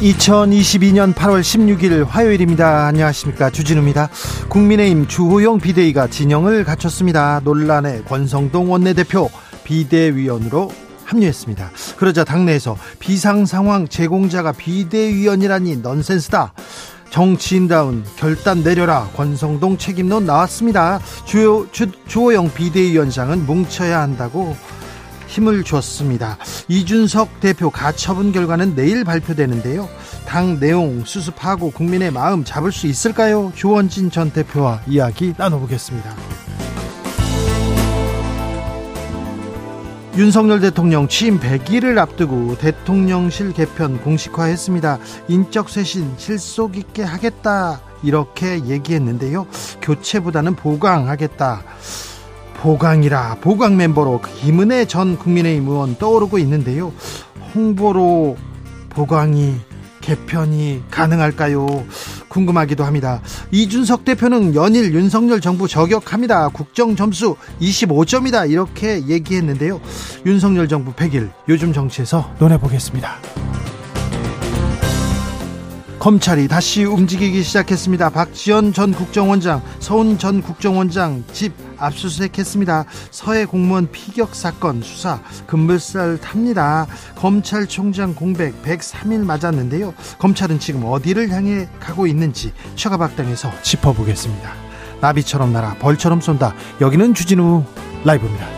2022년 8월 16일 화요일입니다. 안녕하십니까. 주진우입니다. 국민의힘 주호영 비대위가 진영을 갖췄습니다. 논란의 권성동 원내대표 비대위원으로 합류했습니다. 그러자 당내에서 비상상황 제공자가 비대위원이라니 넌센스다. 정치인다운 결단 내려라 권성동 책임론 나왔습니다. 주요, 주, 주호영 비대위원장은 뭉쳐야 한다고 힘을 줬습니다. 이준석 대표 가처분 결과는 내일 발표되는데요. 당 내용 수습하고 국민의 마음 잡을 수 있을까요? 조원진 전 대표와 이야기 나눠보겠습니다. 윤석열 대통령 취임 100일을 앞두고 대통령실 개편 공식화했습니다. 인적 쇄신 실속 있게 하겠다 이렇게 얘기했는데요. 교체보다는 보강하겠다. 보강이라 보강 멤버로 김은혜 전 국민의힘 의원 떠오르고 있는데요. 홍보로 보강이 개편이 가능할까요? 궁금하기도 합니다. 이준석 대표는 연일 윤석열 정부 저격합니다. 국정 점수 25점이다. 이렇게 얘기했는데요. 윤석열 정부 100일 요즘 정치에서 논해보겠습니다. 검찰이 다시 움직이기 시작했습니다. 박지원 전 국정원장, 서훈 전 국정원장 집 압수수색했습니다. 서해 공무원 피격 사건 수사 급물살 탑니다. 검찰총장 공백 103일 맞았는데요. 검찰은 지금 어디를 향해 가고 있는지 처가박당에서 짚어보겠습니다. 나비처럼 날아 벌처럼 쏜다. 여기는 주진우 라이브입니다.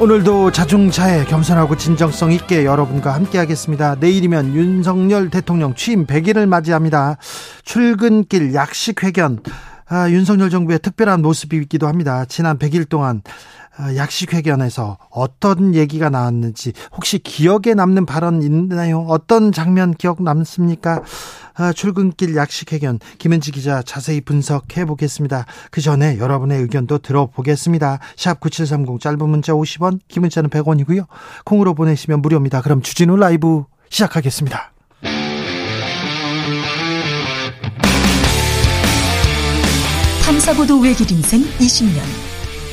오늘도 자중차에 겸손하고 진정성 있게 여러분과 함께하겠습니다. 내일이면 윤석열 대통령 취임 100일을 맞이합니다. 출근길 약식 회견. 아, 윤석열 정부의 특별한 모습이기도 합니다. 지난 100일 동안 아, 약식 회견에서 어떤 얘기가 나왔는지 혹시 기억에 남는 발언 있나요? 어떤 장면 기억 남습니까? 아, 출근길 약식 회견 김은지 기자 자세히 분석해 보겠습니다. 그 전에 여러분의 의견도 들어보겠습니다. 샵 9730 짧은 문자 50원, 긴 문자는 100원이고요. 콩으로 보내시면 무료입니다. 그럼 주진우 라이브 시작하겠습니다. 탐사보도 외길 인생 20년.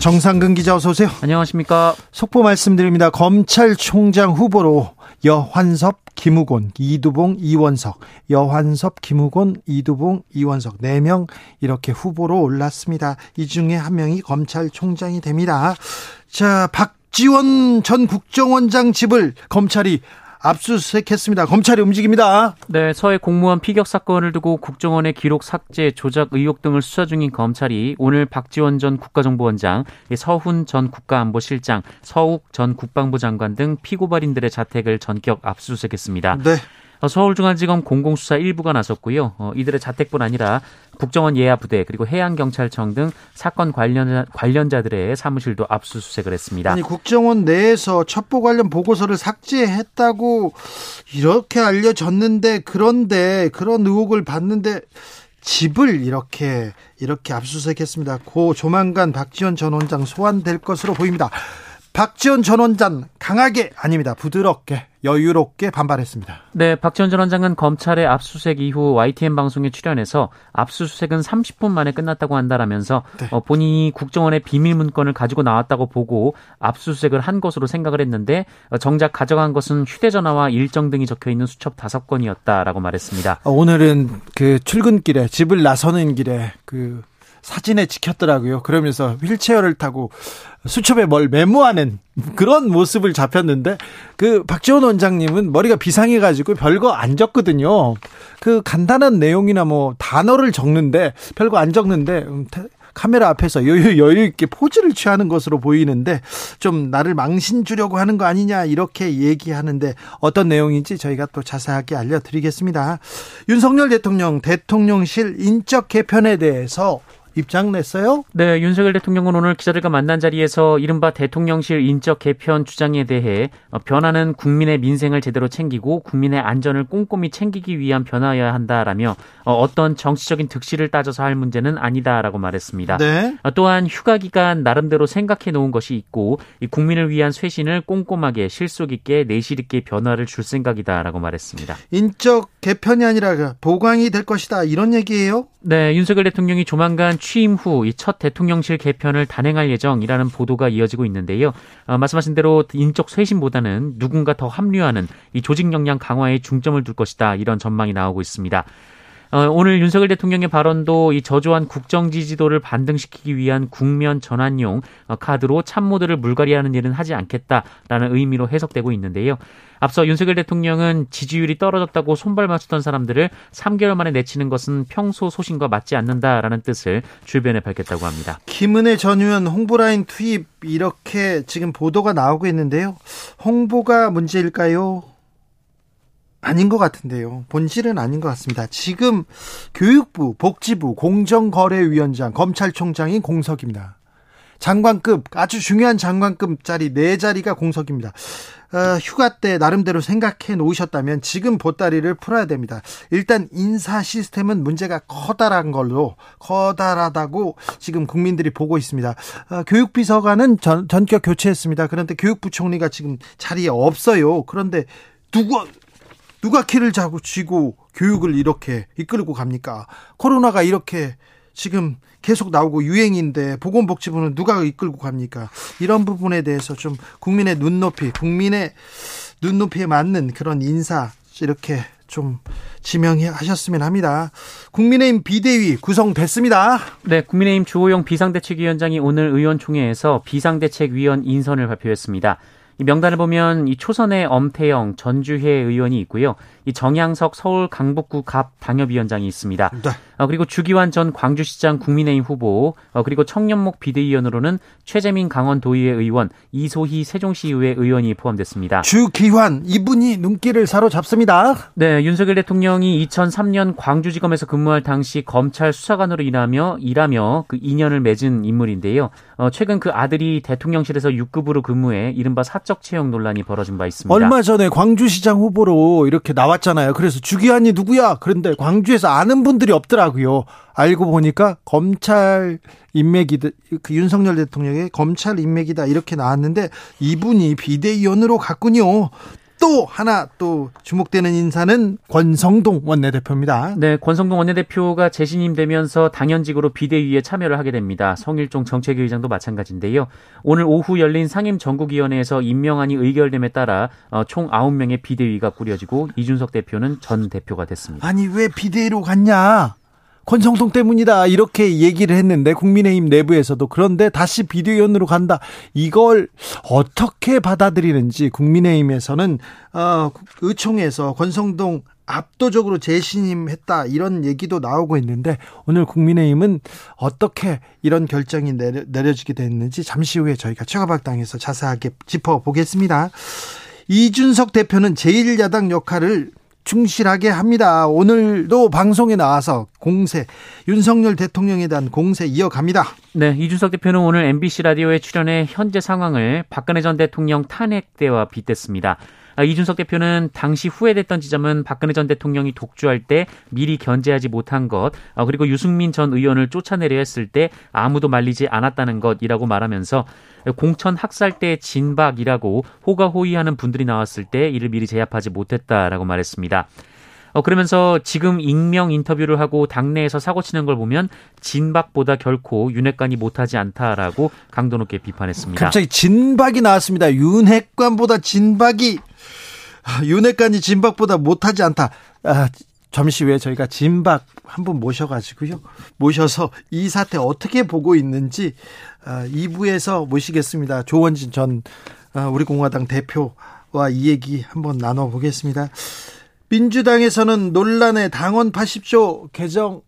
정상근 기자 어서 오세요. 안녕하십니까. 속보 말씀드립니다. 검찰총장 후보로 여환섭, 김우곤, 이두봉, 이원석, 여환섭, 김우곤, 이두봉, 이원석 4명 이렇게 후보로 올랐습니다. 이 중에 한 명이 검찰총장이 됩니다. 자, 박지원 전 국정원장 집을 검찰이 압수수색했습니다. 검찰이 움직입니다. 네, 서해 공무원 피격 사건을 두고 국정원의 기록 삭제, 조작 의혹 등을 수사 중인 검찰이 오늘 박지원 전 국가정보원장, 서훈 전 국가안보실장, 서욱 전 국방부 장관 등 피고발인들의 자택을 전격 압수수색했습니다. 네. 어, 서울중앙지검 공공수사 1부가 나섰고요. 어, 이들의 자택뿐 아니라 국정원 예하 부대 그리고 해양 경찰청 등 사건 관련 관련자들의 사무실도 압수수색을 했습니다. 아니 국정원 내에서 첩보 관련 보고서를 삭제했다고 이렇게 알려졌는데 그런데 그런 의혹을 받는데 집을 이렇게 이렇게 압수수색했습니다. 고 조만간 박지원 전 원장 소환될 것으로 보입니다. 박지원 전 원장 강하게 아닙니다. 부드럽게 여유롭게 반발했습니다. 네, 박지원 전 원장은 검찰의 압수수색 이후 YTN 방송에 출연해서 압수수색은 30분 만에 끝났다고 한다라면서 네. 어, 본인이 국정원의 비밀 문건을 가지고 나왔다고 보고 압수수색을 한 것으로 생각을 했는데 어, 정작 가져간 것은 휴대전화와 일정 등이 적혀 있는 수첩 다섯 건이었다라고 말했습니다. 어, 오늘은 그 출근길에 집을 나서는 길에 그 사진에 찍혔더라고요. 그러면서 휠체어를 타고 수첩에 뭘 메모하는 그런 모습을 잡혔는데 그 박지원 원장님은 머리가 비상해가지고 별거 안 적거든요. 그 간단한 내용이나 뭐 단어를 적는데 별거 안 적는데 음, 카메라 앞에서 여유 여유 있게 포즈를 취하는 것으로 보이는데 좀 나를 망신 주려고 하는 거 아니냐 이렇게 얘기하는데 어떤 내용인지 저희가 또 자세하게 알려드리겠습니다. 윤석열 대통령 대통령실 인적 개편에 대해서 입장 냈어요? 네, 윤석열 대통령은 오늘 기자들과 만난 자리에서 이른바 대통령실 인적 개편 주장에 대해 어, 변화는 국민의 민생을 제대로 챙기고 국민의 안전을 꼼꼼히 챙기기 위한 변화여야 한다라며 어, 어떤 정치적인 득실을 따져서 할 문제는 아니다라고 말했습니다. 네. 어, 또한 휴가 기간 나름대로 생각해 놓은 것이 있고 국민을 위한 쇄신을 꼼꼼하게 실속 있게 내실 있게 변화를 줄 생각이다라고 말했습니다. 인적 개편이 아니라 보강이 될 것이다 이런 얘기예요? 네, 윤석열 대통령이 조만간 취임 후 이 첫 대통령실 개편을 단행할 예정이라는 보도가 이어지고 있는데요. 어, 말씀하신 대로 인적 쇄신보다는 누군가 더 합류하는 이 조직 역량 강화에 중점을 둘 것이다 이런 전망이 나오고 있습니다. 어, 오늘 윤석열 대통령의 발언도 이 저조한 국정 지지도를 반등시키기 위한 국면 전환용 어, 카드로 참모들을 물갈이하는 일은 하지 않겠다라는 의미로 해석되고 있는데요. 앞서 윤석열 대통령은 지지율이 떨어졌다고 손발 맞추던 사람들을 3개월 만에 내치는 것은 평소 소신과 맞지 않는다라는 뜻을 주변에 밝혔다고 합니다. 김은혜 전 의원 홍보라인 투입 이렇게 지금 보도가 나오고 있는데요. 홍보가 문제일까요? 아닌 것 같은데요. 본질은 아닌 것 같습니다. 지금 교육부, 복지부, 공정거래위원장, 검찰총장인 공석입니다. 장관급, 아주 중요한 장관급짜리 네 자리가 공석입니다. 어, 휴가 때 나름대로 생각해 놓으셨다면 지금 보따리를 풀어야 됩니다. 일단 인사 시스템은 문제가 커다란 걸로 커다라다고 지금 국민들이 보고 있습니다. 어, 교육비서관은 전, 전격 교체했습니다. 그런데 교육부총리가 지금 자리에 없어요. 그런데 누가 누가 키를 자고 쥐고 교육을 이렇게 이끌고 갑니까? 코로나가 이렇게 지금 계속 나오고 유행인데 보건복지부는 누가 이끌고 갑니까? 이런 부분에 대해서 좀 국민의 눈높이, 국민의 눈높이에 맞는 그런 인사 이렇게 좀 지명하셨으면 합니다. 국민의힘 비대위 구성됐습니다. 네, 국민의힘 주호영 비상대책위원장이 오늘 의원총회에서 비상대책위원 인선을 발표했습니다. 이 명단을 보면 이 초선의 엄태영 전주회 의원이 있고요. 이 정양석 서울 강북구 갑 당협위원장이 있습니다. 네. 어, 그리고 주기환 전 광주시장 국민의힘 후보, 어, 그리고 청년목 비대위원으로는 최재민 강원도의회 의원, 이소희 세종시의회 의원이 포함됐습니다. 주기환 이분이 눈길을 사로잡습니다. 네, 윤석열 대통령이 2003년 광주지검에서 근무할 당시 검찰 수사관으로 일하며 일하며 그 인연을 맺은 인물인데요. 어, 최근 그 아들이 대통령실에서 6급으로 근무해 이른바 사적 채용 논란이 벌어진 바 있습니다. 얼마 전에 광주시장 후보로 이렇게 나왔 잖아요. 그래서 주기환이 누구야? 그런데 광주에서 아는 분들이 없더라고요. 알고 보니까 검찰 인맥이다. 그 윤석열 대통령의 검찰 인맥이다. 이렇게 나왔는데 이분이 비대위원으로 갔군요. 또 하나 또 주목되는 인사는 권성동 원내대표입니다. 네, 권성동 원내대표가 재신임되면서 당연직으로 비대위에 참여를 하게 됩니다. 성일종 정책위의장도 마찬가지인데요. 오늘 오후 열린 상임 전국위원회에서 임명안이 의결됨에 따라 어, 총 9명의 비대위가 꾸려지고 이준석 대표는 전 대표가 됐습니다. 아니 왜 비대위로 갔냐? 권성동 때문이다. 이렇게 얘기를 했는데 국민의힘 내부에서도 그런데 다시 비대위원으로 간다. 이걸 어떻게 받아들이는지 국민의힘에서는 어, 의총에서 권성동 압도적으로 재신임했다. 이런 얘기도 나오고 있는데 오늘 국민의힘은 어떻게 이런 결정이 내려, 내려지게 됐는지 잠시 후에 저희가 최가박당에서 자세하게 짚어보겠습니다. 이준석 대표는 제1야당 역할을 충실하게 합니다. 오늘도 방송에 나와서 공세 윤석열 대통령에 대한 공세 이어갑니다. 네, 이준석 대표는 오늘 MBC 라디오에 출연해 현재 상황을 박근혜 전 대통령 탄핵 때와 빗댔습니다. 아, 이준석 대표는 당시 후회됐던 지점은 박근혜 전 대통령이 독주할 때 미리 견제하지 못한 것, 아, 그리고 유승민 전 의원을 쫓아내려 했을 때 아무도 말리지 않았다는 것이라고 말하면서 공천 학살 때 진박이라고 호가호위하는 분들이 나왔을 때 이를 미리 제압하지 못했다라고 말했습니다. 어, 그러면서 지금 익명 인터뷰를 하고 당내에서 사고 치는 걸 보면 진박보다 결코 윤핵관이 못하지 않다라고 강도 높게 비판했습니다. 갑자기 진박이 나왔습니다. 윤핵관보다 진박이 윤핵관이 진박보다 못하지 않다. 아, 점심 후에 저희가 진박 한 분 모셔가지고요. 모셔서 이 사태 어떻게 보고 있는지 2부에서 아, 모시겠습니다. 조원진 전 아, 우리 공화당 대표와 이 얘기 한번 나눠보겠습니다. 민주당에서는 논란의 당원 80조 개정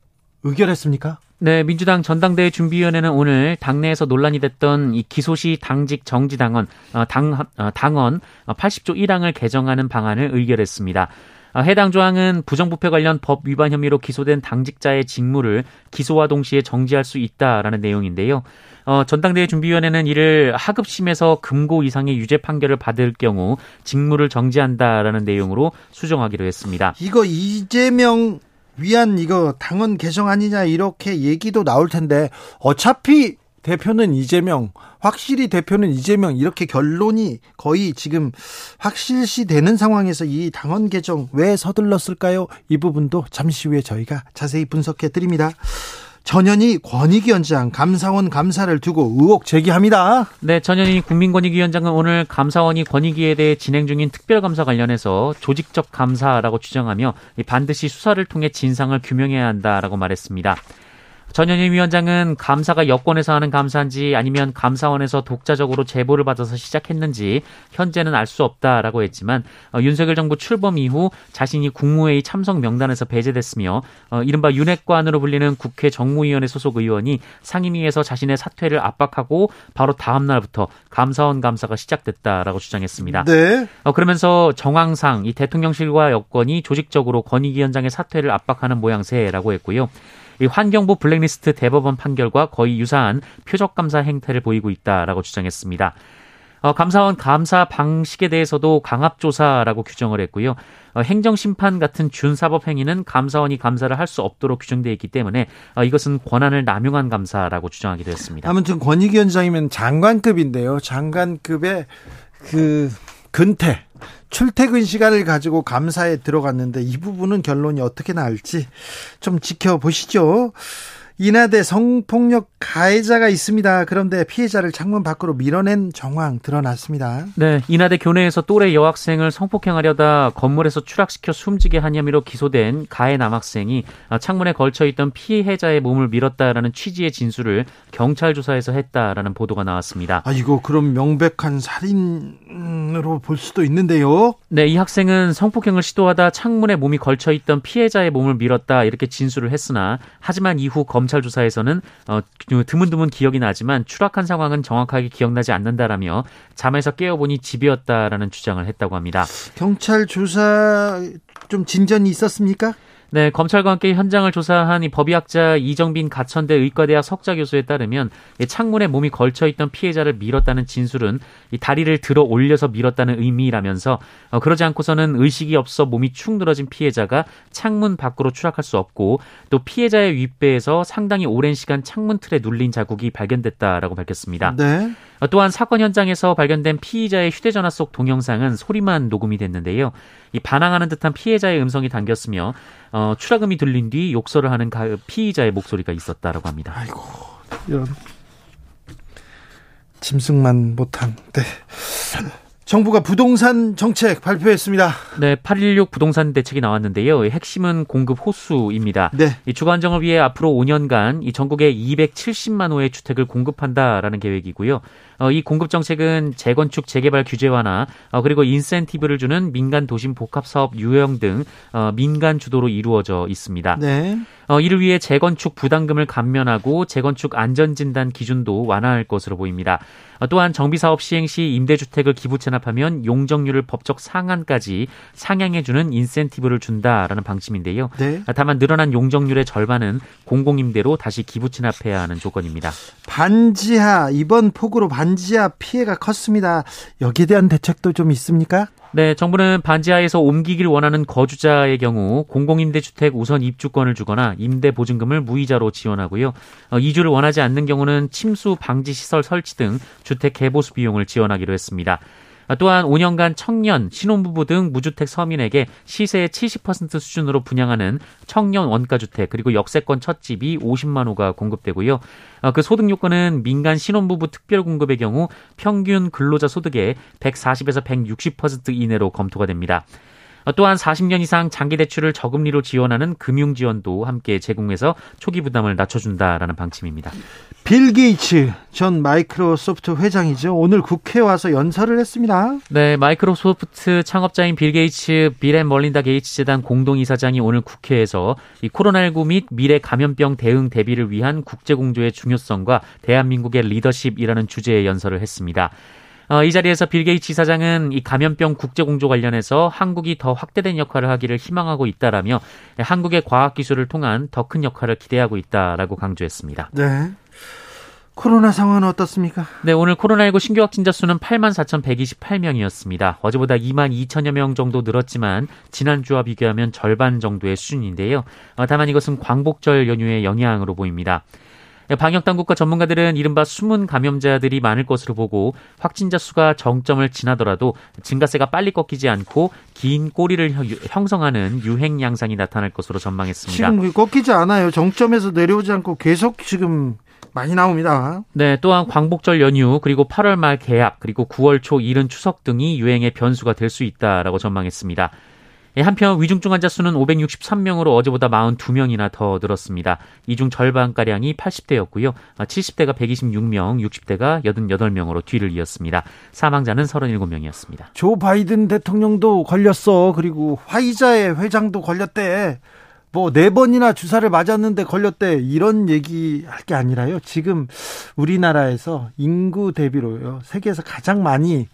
의결했습니까? 네, 민주당 전당대회 준비위원회는 오늘 당내에서 논란이 됐던 이 기소시 당직 정지 당원 어, 당 어, 당원 80조 1항을 개정하는 방안을 의결했습니다. 어, 해당 조항은 부정부패 관련 법 위반 혐의로 기소된 당직자의 직무를 기소와 동시에 정지할 수 있다라는 내용인데요. 어, 전당대회 준비위원회는 이를 하급심에서 금고 이상의 유죄 판결을 받을 경우 직무를 정지한다라는 내용으로 수정하기로 했습니다. 이거 이재명 위한 이거 당원 개정 아니냐 이렇게 얘기도 나올 텐데 어차피 대표는 이재명, 확실히 대표는 이재명 이렇게 결론이 거의 지금 확실시 되는 상황에서 이 당원 개정 왜 서둘렀을까요? 이 부분도 잠시 후에 저희가 자세히 분석해 드립니다. 전현희 권익위원장 감사원 감사를 두고 의혹 제기합니다. 네, 전현희 국민권익위원장은 오늘 감사원이 권익위에 대해 진행 중인 특별감사 관련해서 조직적 감사라고 주장하며 반드시 수사를 통해 진상을 규명해야 한다라고 말했습니다. 전현희 위원장은 감사가 여권에서 하는 감사인지 아니면 감사원에서 독자적으로 제보를 받아서 시작했는지 현재는 알 수 없다라고 했지만 어, 윤석열 정부 출범 이후 자신이 국무회의 참석 명단에서 배제됐으며 어, 이른바 윤핵관으로 불리는 국회 정무위원회 소속 의원이 상임위에서 자신의 사퇴를 압박하고 바로 다음 날부터 감사원 감사가 시작됐다라고 주장했습니다. 네. 어, 그러면서 정황상 이 대통령실과 여권이 조직적으로 권익위원장의 사퇴를 압박하는 모양새라고 했고요. 이 환경부 블랙리스트 대법원 판결과 거의 유사한 표적 감사 행태를 보이고 있다라고 주장했습니다. 어, 감사원 감사 방식에 대해서도 강압 조사라고 규정을 했고요. 어, 행정 심판 같은 준사법 행위는 감사원이 감사를 할 수 없도록 규정되어 있기 때문에 어, 이것은 권한을 남용한 감사라고 주장하기도 했습니다. 아무튼 권익위원장이면 장관급인데요. 장관급의 그 근태 출퇴근 시간을 가지고 감사에 들어갔는데 이 부분은 결론이 어떻게 나올지 좀 지켜보시죠. 인하대 성폭력 가해자가 있습니다. 그런데 피해자를 창문 밖으로 밀어낸 정황 드러났습니다. 네, 인하대 교내에서 또래 여학생을 성폭행하려다 건물에서 추락시켜 숨지게 한 혐의로 기소된 가해 남학생이 창문에 걸쳐 있던 피해자의 몸을 밀었다라는 취지의 진술을 경찰 조사에서 했다라는 보도가 나왔습니다. 아, 이거 그럼 명백한 살인으로 볼 수도 있는데요. 네, 이 학생은 성폭행을 시도하다 창문에 몸이 걸쳐 있던 피해자의 몸을 밀었다 이렇게 진술을 했으나 하지만 이후 검 검찰 조사에서는 어, 드문드문 기억이 나지만 추락한 상황은 정확하게 기억나지 않는다라며 잠에서 깨어보니 집이었다라는 주장을 했다고 합니다. 경찰 조사 좀 진전이 있었습니까? 네, 검찰과 함께 현장을 조사한 이 법의학자 이정빈 가천대 의과대학 석자 교수에 따르면 창문에 몸이 걸쳐 있던 피해자를 밀었다는 진술은 이 다리를 들어 올려서 밀었다는 의미라면서 어, 그러지 않고서는 의식이 없어 몸이 축 늘어진 피해자가 창문 밖으로 추락할 수 없고 또 피해자의 윗배에서 상당히 오랜 시간 창문 틀에 눌린 자국이 발견됐다라고 밝혔습니다. 네. 어, 또한 사건 현장에서 발견된 피의자의 휴대전화 속 동영상은 소리만 녹음이 됐는데요. 이 반항하는 듯한 피해자의 음성이 담겼으며 어, 추락음이 들린 뒤 욕설을 하는 피의자의 목소리가 있었다라고 합니다. 아이고 이런 짐승만 못한. 네. 정부가 부동산 정책 발표했습니다. 네, 816 부동산 대책이 나왔는데요. 핵심은 공급 호수입니다. 네. 이 주거 안정을 위해 앞으로 5년간 이 전국에 270만 호의 주택을 공급한다라는 계획이고요. 어, 이 공급 정책은 재건축 재개발 규제 완화 어, 그리고 인센티브를 주는 민간 도심 복합 사업 유형 등 어, 민간 주도로 이루어져 있습니다. 네. 어, 이를 위해 재건축 부담금을 감면하고 재건축 안전진단 기준도 완화할 것으로 보입니다. 어, 또한 정비사업 시행 시 임대주택을 기부 체납하면 용적률을 법적 상한까지 상향해주는 인센티브를 준다라는 방침인데요. 네. 어, 다만 늘어난 용적률의 절반은 공공임대로 다시 기부 체납해야 하는 조건입니다. 반지하 이번 폭우로 반 지하 피해가 컸습니다. 여기에 대한 대책도 좀 있습니까? 네, 정부는 반지하에서 옮기길 원하는 거주자의 경우 공공임대주택 우선 입주권을 주거나 임대 보증금을 무이자로 지원하고요. 어, 이주를 원하지 않는 경우는 침수 방지 시설 설치 등 주택 개보수 비용을 지원하기로 했습니다. 또한 5년간 청년, 신혼부부 등 무주택 서민에게 시세의 70% 수준으로 분양하는 청년 원가주택 그리고 역세권 첫집이 50만 호가 공급되고요. 어, 그 소득 요건은 민간 신혼부부 특별 공급의 경우 평균 근로자 소득의 140에서 160% 이내로 검토가 됩니다. 또한 40년 이상 장기 대출을 저금리로 지원하는 금융 지원도 함께 제공해서 초기 부담을 낮춰준다라는 방침입니다. 빌 게이츠 전 마이크로소프트 회장이죠. 오늘 국회에 와서 연설을 했습니다. 네, 마이크로소프트 창업자인 빌 게이츠 빌 앤 멀린다 게이츠 재단 공동 이사장이 오늘 국회에서 이 코로나19 및 미래 감염병 대응 대비를 위한 국제 공조의 중요성과 대한민국의 리더십이라는 주제의 연설을 했습니다. 어, 이 자리에서 빌 게이츠 이사장은 이 감염병 국제 공조 관련해서 한국이 더 확대된 역할을 하기를 희망하고 있다라며 한국의 과학 기술을 통한 더 큰 역할을 기대하고 있다라고 강조했습니다. 네. 코로나 상황은 어떻습니까? 네, 오늘 코로나19 신규 확진자 수는 8만 4,128명이었습니다. 어제보다 2만 2천여 명 정도 늘었지만 지난주와 비교하면 절반 정도의 수준인데요. 어, 다만 이것은 광복절 연휴의 영향으로 보입니다. 방역 당국과 전문가들은 이른바 숨은 감염자들이 많을 것으로 보고 확진자 수가 정점을 지나더라도 증가세가 빨리 꺾이지 않고 긴 꼬리를 형성하는 유행 양상이 나타날 것으로 전망했습니다. 지금 꺾이지 않아요. 정점에서 내려오지 않고 계속 지금 많이 나옵니다. 네, 또한 광복절 연휴 그리고 8월 말 개학 그리고 9월 초 이른 추석 등이 유행의 변수가 될 수 있다라고 전망했습니다. 예, 한편 위중증 환자 수는 563명으로 어제보다 42명이나 더 늘었습니다. 이중 절반가량이 80대였고요. 70대가 126명, 60대가 88명으로 뒤를 이었습니다. 사망자는 37명이었습니다. 조 바이든 대통령도 걸렸어. 그리고 화이자의 회장도 걸렸대. 뭐네 번이나 주사를 맞았는데 걸렸대. 이런 얘기 할 게 아니라요. 지금 우리나라에서 인구 대비로요. 세계에서 가장 많이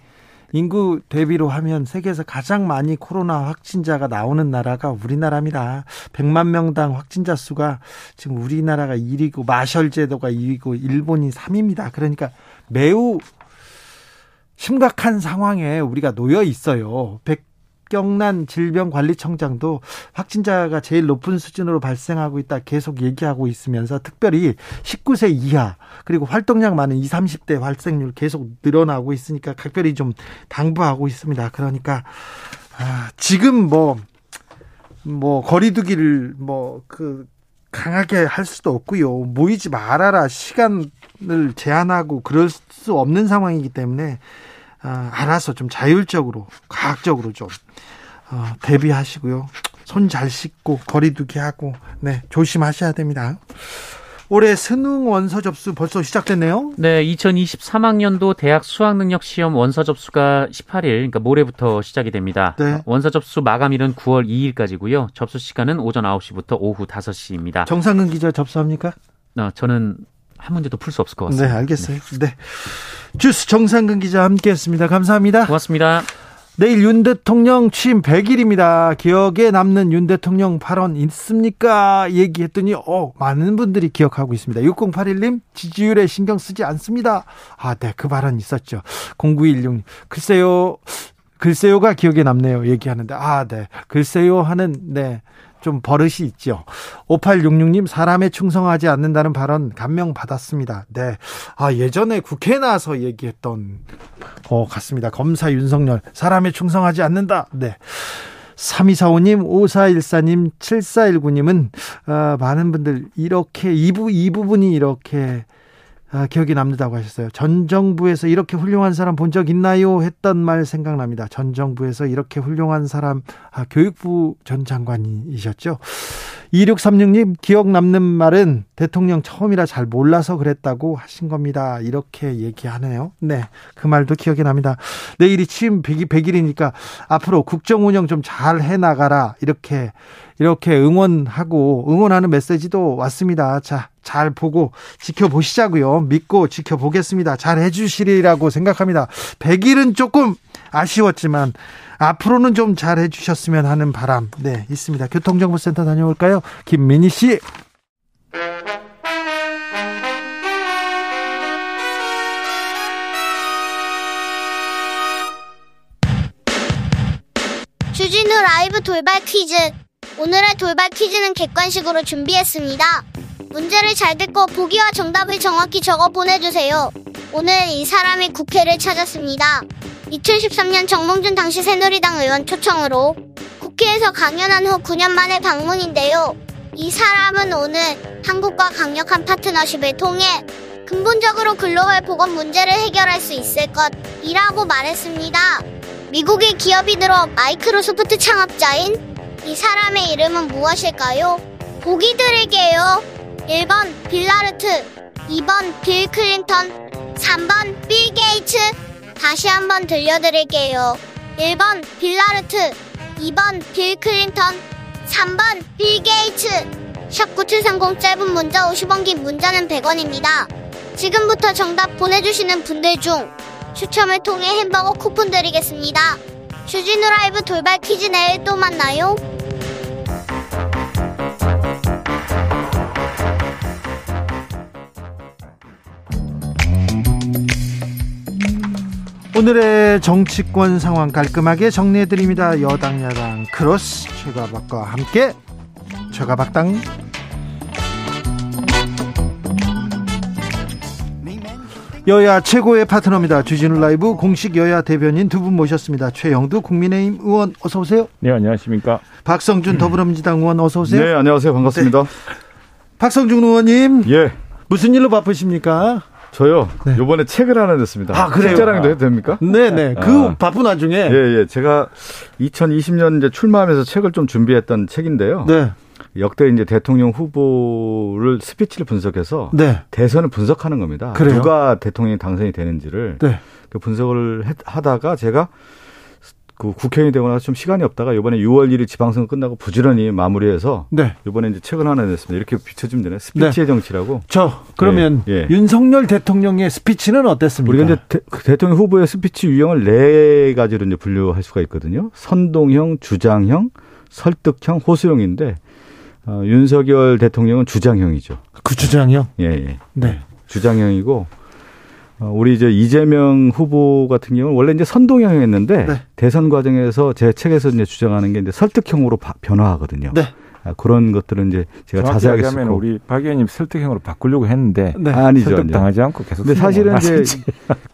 인구 대비로 하면 세계에서 가장 많이 코로나 확진자가 나오는 나라가 우리나라입니다. 100만 명당 확진자 수가 지금 우리나라가 1위고 마셜 제도가 2위고 일본이 3위입니다. 그러니까 매우 심각한 상황에 우리가 놓여 있어요. 박경란 질병관리청장도 확진자가 제일 높은 수준으로 발생하고 있다 계속 얘기하고 있으면서 특별히 19세 이하 그리고 활동량 많은 20, 30대 발생률 계속 늘어나고 있으니까 각별히 좀 당부하고 있습니다. 그러니까 아, 지금 뭐뭐 뭐 거리두기를 뭐그 강하게 할 수도 없고요. 모이지 말아라 시간을 제한하고 그럴 수 없는 상황이기 때문에 아, 알아서 좀 자율적으로 과학적으로 좀 어, 대비하시고요. 손 잘 씻고 거리두기 하고 네 조심하셔야 됩니다. 올해 수능 원서 접수 벌써 시작됐네요. 네, 2023학년도 대학 수학능력 시험 원서 접수가 18일, 그러니까 모레부터 시작이 됩니다. 네. 원서 접수 마감일은 9월 2일까지고요. 접수 시간은 오전 9시부터 오후 5시입니다. 정상근 기자 접수합니까? 어, 저는 한 문제도 풀 수 없을 것 같습니다. 네, 알겠어요. 네. 네. 주스 정상근 기자 함께 했습니다. 감사합니다. 고맙습니다. 내일 윤 대통령 취임 100일입니다. 기억에 남는 윤 대통령 발언 있습니까? 얘기했더니 어, 많은 분들이 기억하고 있습니다. 6081님 지지율에 신경 쓰지 않습니다. 아, 네, 그 발언 있었죠. 0916님 글쎄요. 글쎄요가 기억에 남네요. 얘기하는데 아, 네. 글쎄요 하는 네. 좀 버릇이 있죠. 5866님, 사람에 충성하지 않는다는 발언 감명 받았습니다. 네. 아, 예전에 국회에 나와서 얘기했던 것 같습니다. 검사 윤석열, 사람에 충성하지 않는다. 네. 3245님, 5414님, 7419님은, 어, 많은 분들 이렇게, 이, 부, 이 부분이 이렇게 아, 기억이 남는다고 하셨어요. 전 정부에서 이렇게 훌륭한 사람 본 적 있나요? 했던 말 생각납니다. 전 정부에서 이렇게 훌륭한 사람, 아, 교육부 전 장관이셨죠. 2636님, 기억 남는 말은 대통령 처음이라 잘 몰라서 그랬다고 하신 겁니다. 이렇게 얘기하네요. 네. 그 말도 기억이 납니다. 내일이 취임 100일, 100일이니까 앞으로 국정 운영 좀 잘 해 나가라. 이렇게, 이렇게 응원하고 응원하는 메시지도 왔습니다. 자, 잘 보고 지켜보시자고요. 믿고 지켜보겠습니다. 잘 해주시리라고 생각합니다. 100일은 조금 아쉬웠지만 앞으로는 좀 잘 해주셨으면 하는 바람 네 있습니다. 교통정보센터 다녀올까요? 김민희 씨. 주진우 라이브 돌발 퀴즈. 오늘의 돌발 퀴즈는 객관식으로 준비했습니다. 문제를 잘 듣고 보기와 정답을 정확히 적어 보내주세요. 오늘 이 사람이 국회를 찾았습니다. 2013년 정몽준 당시 새누리당 의원 초청으로 국회에서 강연한 후 9년 만에 방문인데요. 이 사람은 오늘 한국과 강력한 파트너십을 통해 근본적으로 글로벌 보건 문제를 해결할 수 있을 것이라고 말했습니다. 미국의 기업이 들어 마이크로소프트 창업자인 이 사람의 이름은 무엇일까요? 보기 드릴게요. 1번 빌라르트, 2번 빌 클린턴, 3번 빌 게이츠. 다시 한번 들려드릴게요. 1번 빌라르트, 2번 빌 클린턴, 3번 빌 게이츠. 샵9730 짧은 문자 50원 긴 문자는 100원입니다. 지금부터 정답 보내주시는 분들 중 추첨을 통해 햄버거 쿠폰 드리겠습니다. 주진우 라이브 돌발 퀴즈 내일 또 만나요. 오늘의 정치권 상황 깔끔하게 정리해 드립니다. 여당 야당 크로스 최가박과 함께 최가박당 여야 최고의 파트너입니다. 주진우 라이브 공식 여야 대변인 두 분 모셨습니다. 최형두 국민의힘 의원 어서 오세요. 네, 안녕하십니까. 박성준 더불어민주당 의원 어서 오세요. 네, 안녕하세요. 반갑습니다. 박성준 의원님 예, 무슨 일로 바쁘십니까? 저요. 네. 요번에 책을 하나 냈습니다. 아, 그래요? 책자랑도 해도 됩니까? 네네 그 아. 바쁜 와중에 예, 예. 제가 2020년 이제 출마하면서 책을 좀 준비했던 책인데요. 네, 역대 이제 대통령 후보를 스피치를 분석해서 네, 대선을 분석하는 겁니다. 그래요? 누가 대통령이 당선이 되는지를 네. 그 분석을 했- 하다가 제가 그 국회의원이 되고 나서 좀 시간이 없다가 이번에 6월 1일 지방선거 끝나고 부지런히 마무리해서 네. 이번에 이제 책을 하나 냈습니다. 이렇게 비춰주면 되네. 스피치의 정치라고. 저 그러면 예, 예. 윤석열 대통령의 스피치는 어땠습니까? 우리가 이제 대, 그 대통령 후보의 스피치 유형을 네 가지로 이제 분류할 수가 있거든요. 선동형, 주장형, 설득형, 호소형인데 어, 윤석열 대통령은 주장형이죠. 그 주장이요. 예, 예. 네. 주장형이고 어, 우리 이제 이재명 후보 같은 경우는 원래 이제 선동형이었는데 네. 대선 과정에서 제 책에서 이제 주장하는 게 이제 설득형으로 바- 변화하거든요. 네. 아, 그런 것들은 이제 제가 자세하게 하면 우리 박 의원님 설득형으로 바꾸려고 했는데 네. 아니죠. 설득. 당하지 않고 계속 근데 사실은 이제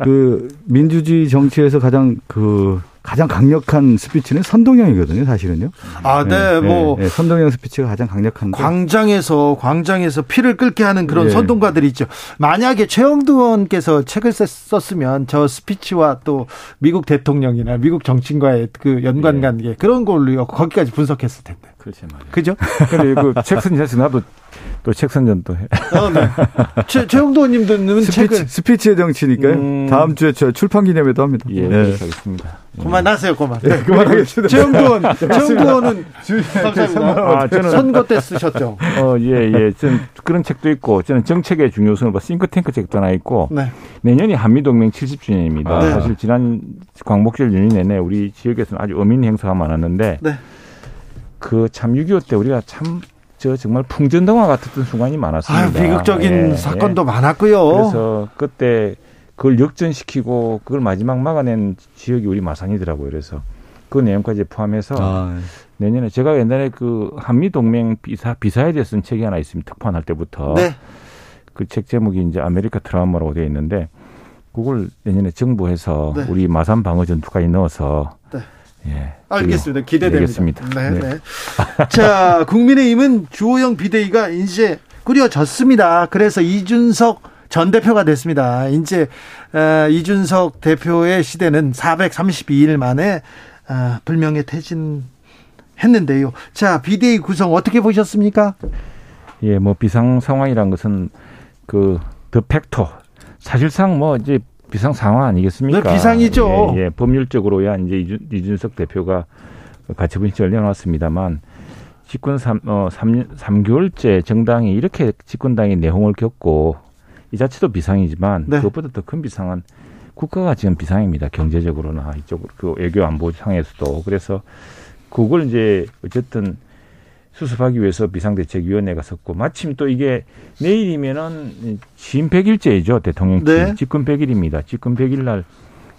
그 민주주의 정치에서 가장 그 가장 강력한 스피치는 선동형이거든요, 사실은요. 아, 네, 뭐 네, 선동형 스피치가 가장 강력한데. 광장에서 광장에서 피를 끓게 하는 그런 예. 선동가들이 있죠. 만약에 최형두 의원께서 책을 썼- 썼으면 저 스피치와 또 미국 대통령이나 미국 정치인과의 그 연관 예. 관계 그런 걸로 거기까지 분석했을 텐데. 그렇지 말이야. 그죠? 근데 그책 선전에서 나도 또 책 선전 또 해. 어, 네. 최, 최형두 의원님들은 스피치, 책을 스피치의 정치니까요. 음. 다음 주에 저 출판 기념회도 합니다. 예, 네. 그렇게 하겠습니다. 그만하세요, 그만. 네, 그만하겠습니다. 최영두 의원, 최영두 의원은 감사합니다. 아, 저는 선거 때 쓰셨죠. 어, 예, 예. 저는 그런 책도 있고 저는 정책의 중요성을 봐 싱크탱크 책도 하나 있고 네. 내년이 한미동맹 70주년입니다. 아. 사실 지난 광복절 연휴 내내 우리 지역에서는 아주 어민 행사가 많았는데 네. 그 참 6.25 때 우리가 참 저 정말 풍전등화 같았던 순간이 아, 많았습니다. 비극적인 예, 예. 사건도 많았고요. 그래서 그때 그걸 역전시키고 그걸 마지막 막아낸 지역이 우리 마산이더라고요. 그래서 그 내용까지 포함해서 아, 내년에 제가 옛날에 그 한미 동맹 비사 비사에 대해서 쓴 책이 하나 있습니다. 특파원 할 때부터 네. 그책 제목이 이제 아메리카 트라우마라고 되어 있는데 그걸 내년에 정부에서 네. 우리 마산 방어 전투까지 넣어서 네. 예. 알겠습니다. 기대됩니다. 네, 네. 네. 자, 국민의힘은 주호영 비대위가 이제 꾸려졌습니다. 그래서 이준석 전 대표가 됐습니다. 이제 어, 이준석 대표의 시대는 432일 만에 어, 불명예 퇴진했는데요. 자, 비대위 구성 어떻게 보셨습니까? 예, 뭐 비상 상황이란 것은 그 더 팩토 사실상 뭐 이제 비상 상황 아니겠습니까? 네, 비상이죠. 예, 예, 법률적으로야 이제 이준, 이준석 대표가 가처분 신청을 내놨습니다만 집권 3, 어, 3, 3개월째 정당이 이렇게 집권당이 내홍을 겪고 이 자체도 비상이지만 네. 그것보다 더 큰 비상은 국가가 지금 비상입니다. 경제적으로나 이쪽으로 그 외교 안보 상에서도 그래서 그걸 이제 어쨌든 수습하기 위해서 비상대책위원회가 섰고 마침 또 이게 내일이면은 취임 100일째이죠 대통령 취임 네. 집권 100일입니다. 집권 100일 날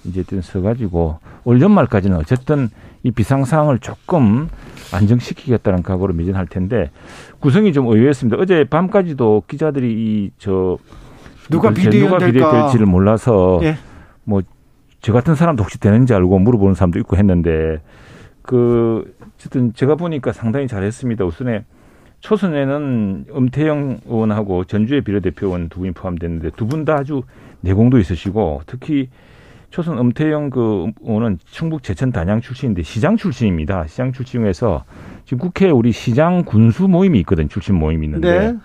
이제 뜬 서가지고 올 연말까지는 어쨌든 이 비상 상황을 조금 안정시키겠다는 각오로 미진할 텐데 구성이 좀 의외였습니다. 어제 밤까지도 기자들이 이 저 누가 비대위원 누가? 비대될지를 몰라서 예. 뭐저 같은 사람도 혹시 되는지 알고 물어보는 사람도 있고 했는데 그 어쨌든 제가 보니까 상당히 잘했습니다. 우선에 초선에는 엄태영 의원하고 전주의 비례대표 의원 두 분이 포함됐는데 두 분 다 아주 내공도 있으시고 특히 초선 엄태영 그 의원은 충북 제천 단양 출신인데 시장 출신입니다. 시장 출신 중에서 지금 국회에 우리 시장 군수 모임이 있거든. 출신 모임이 있는데 네.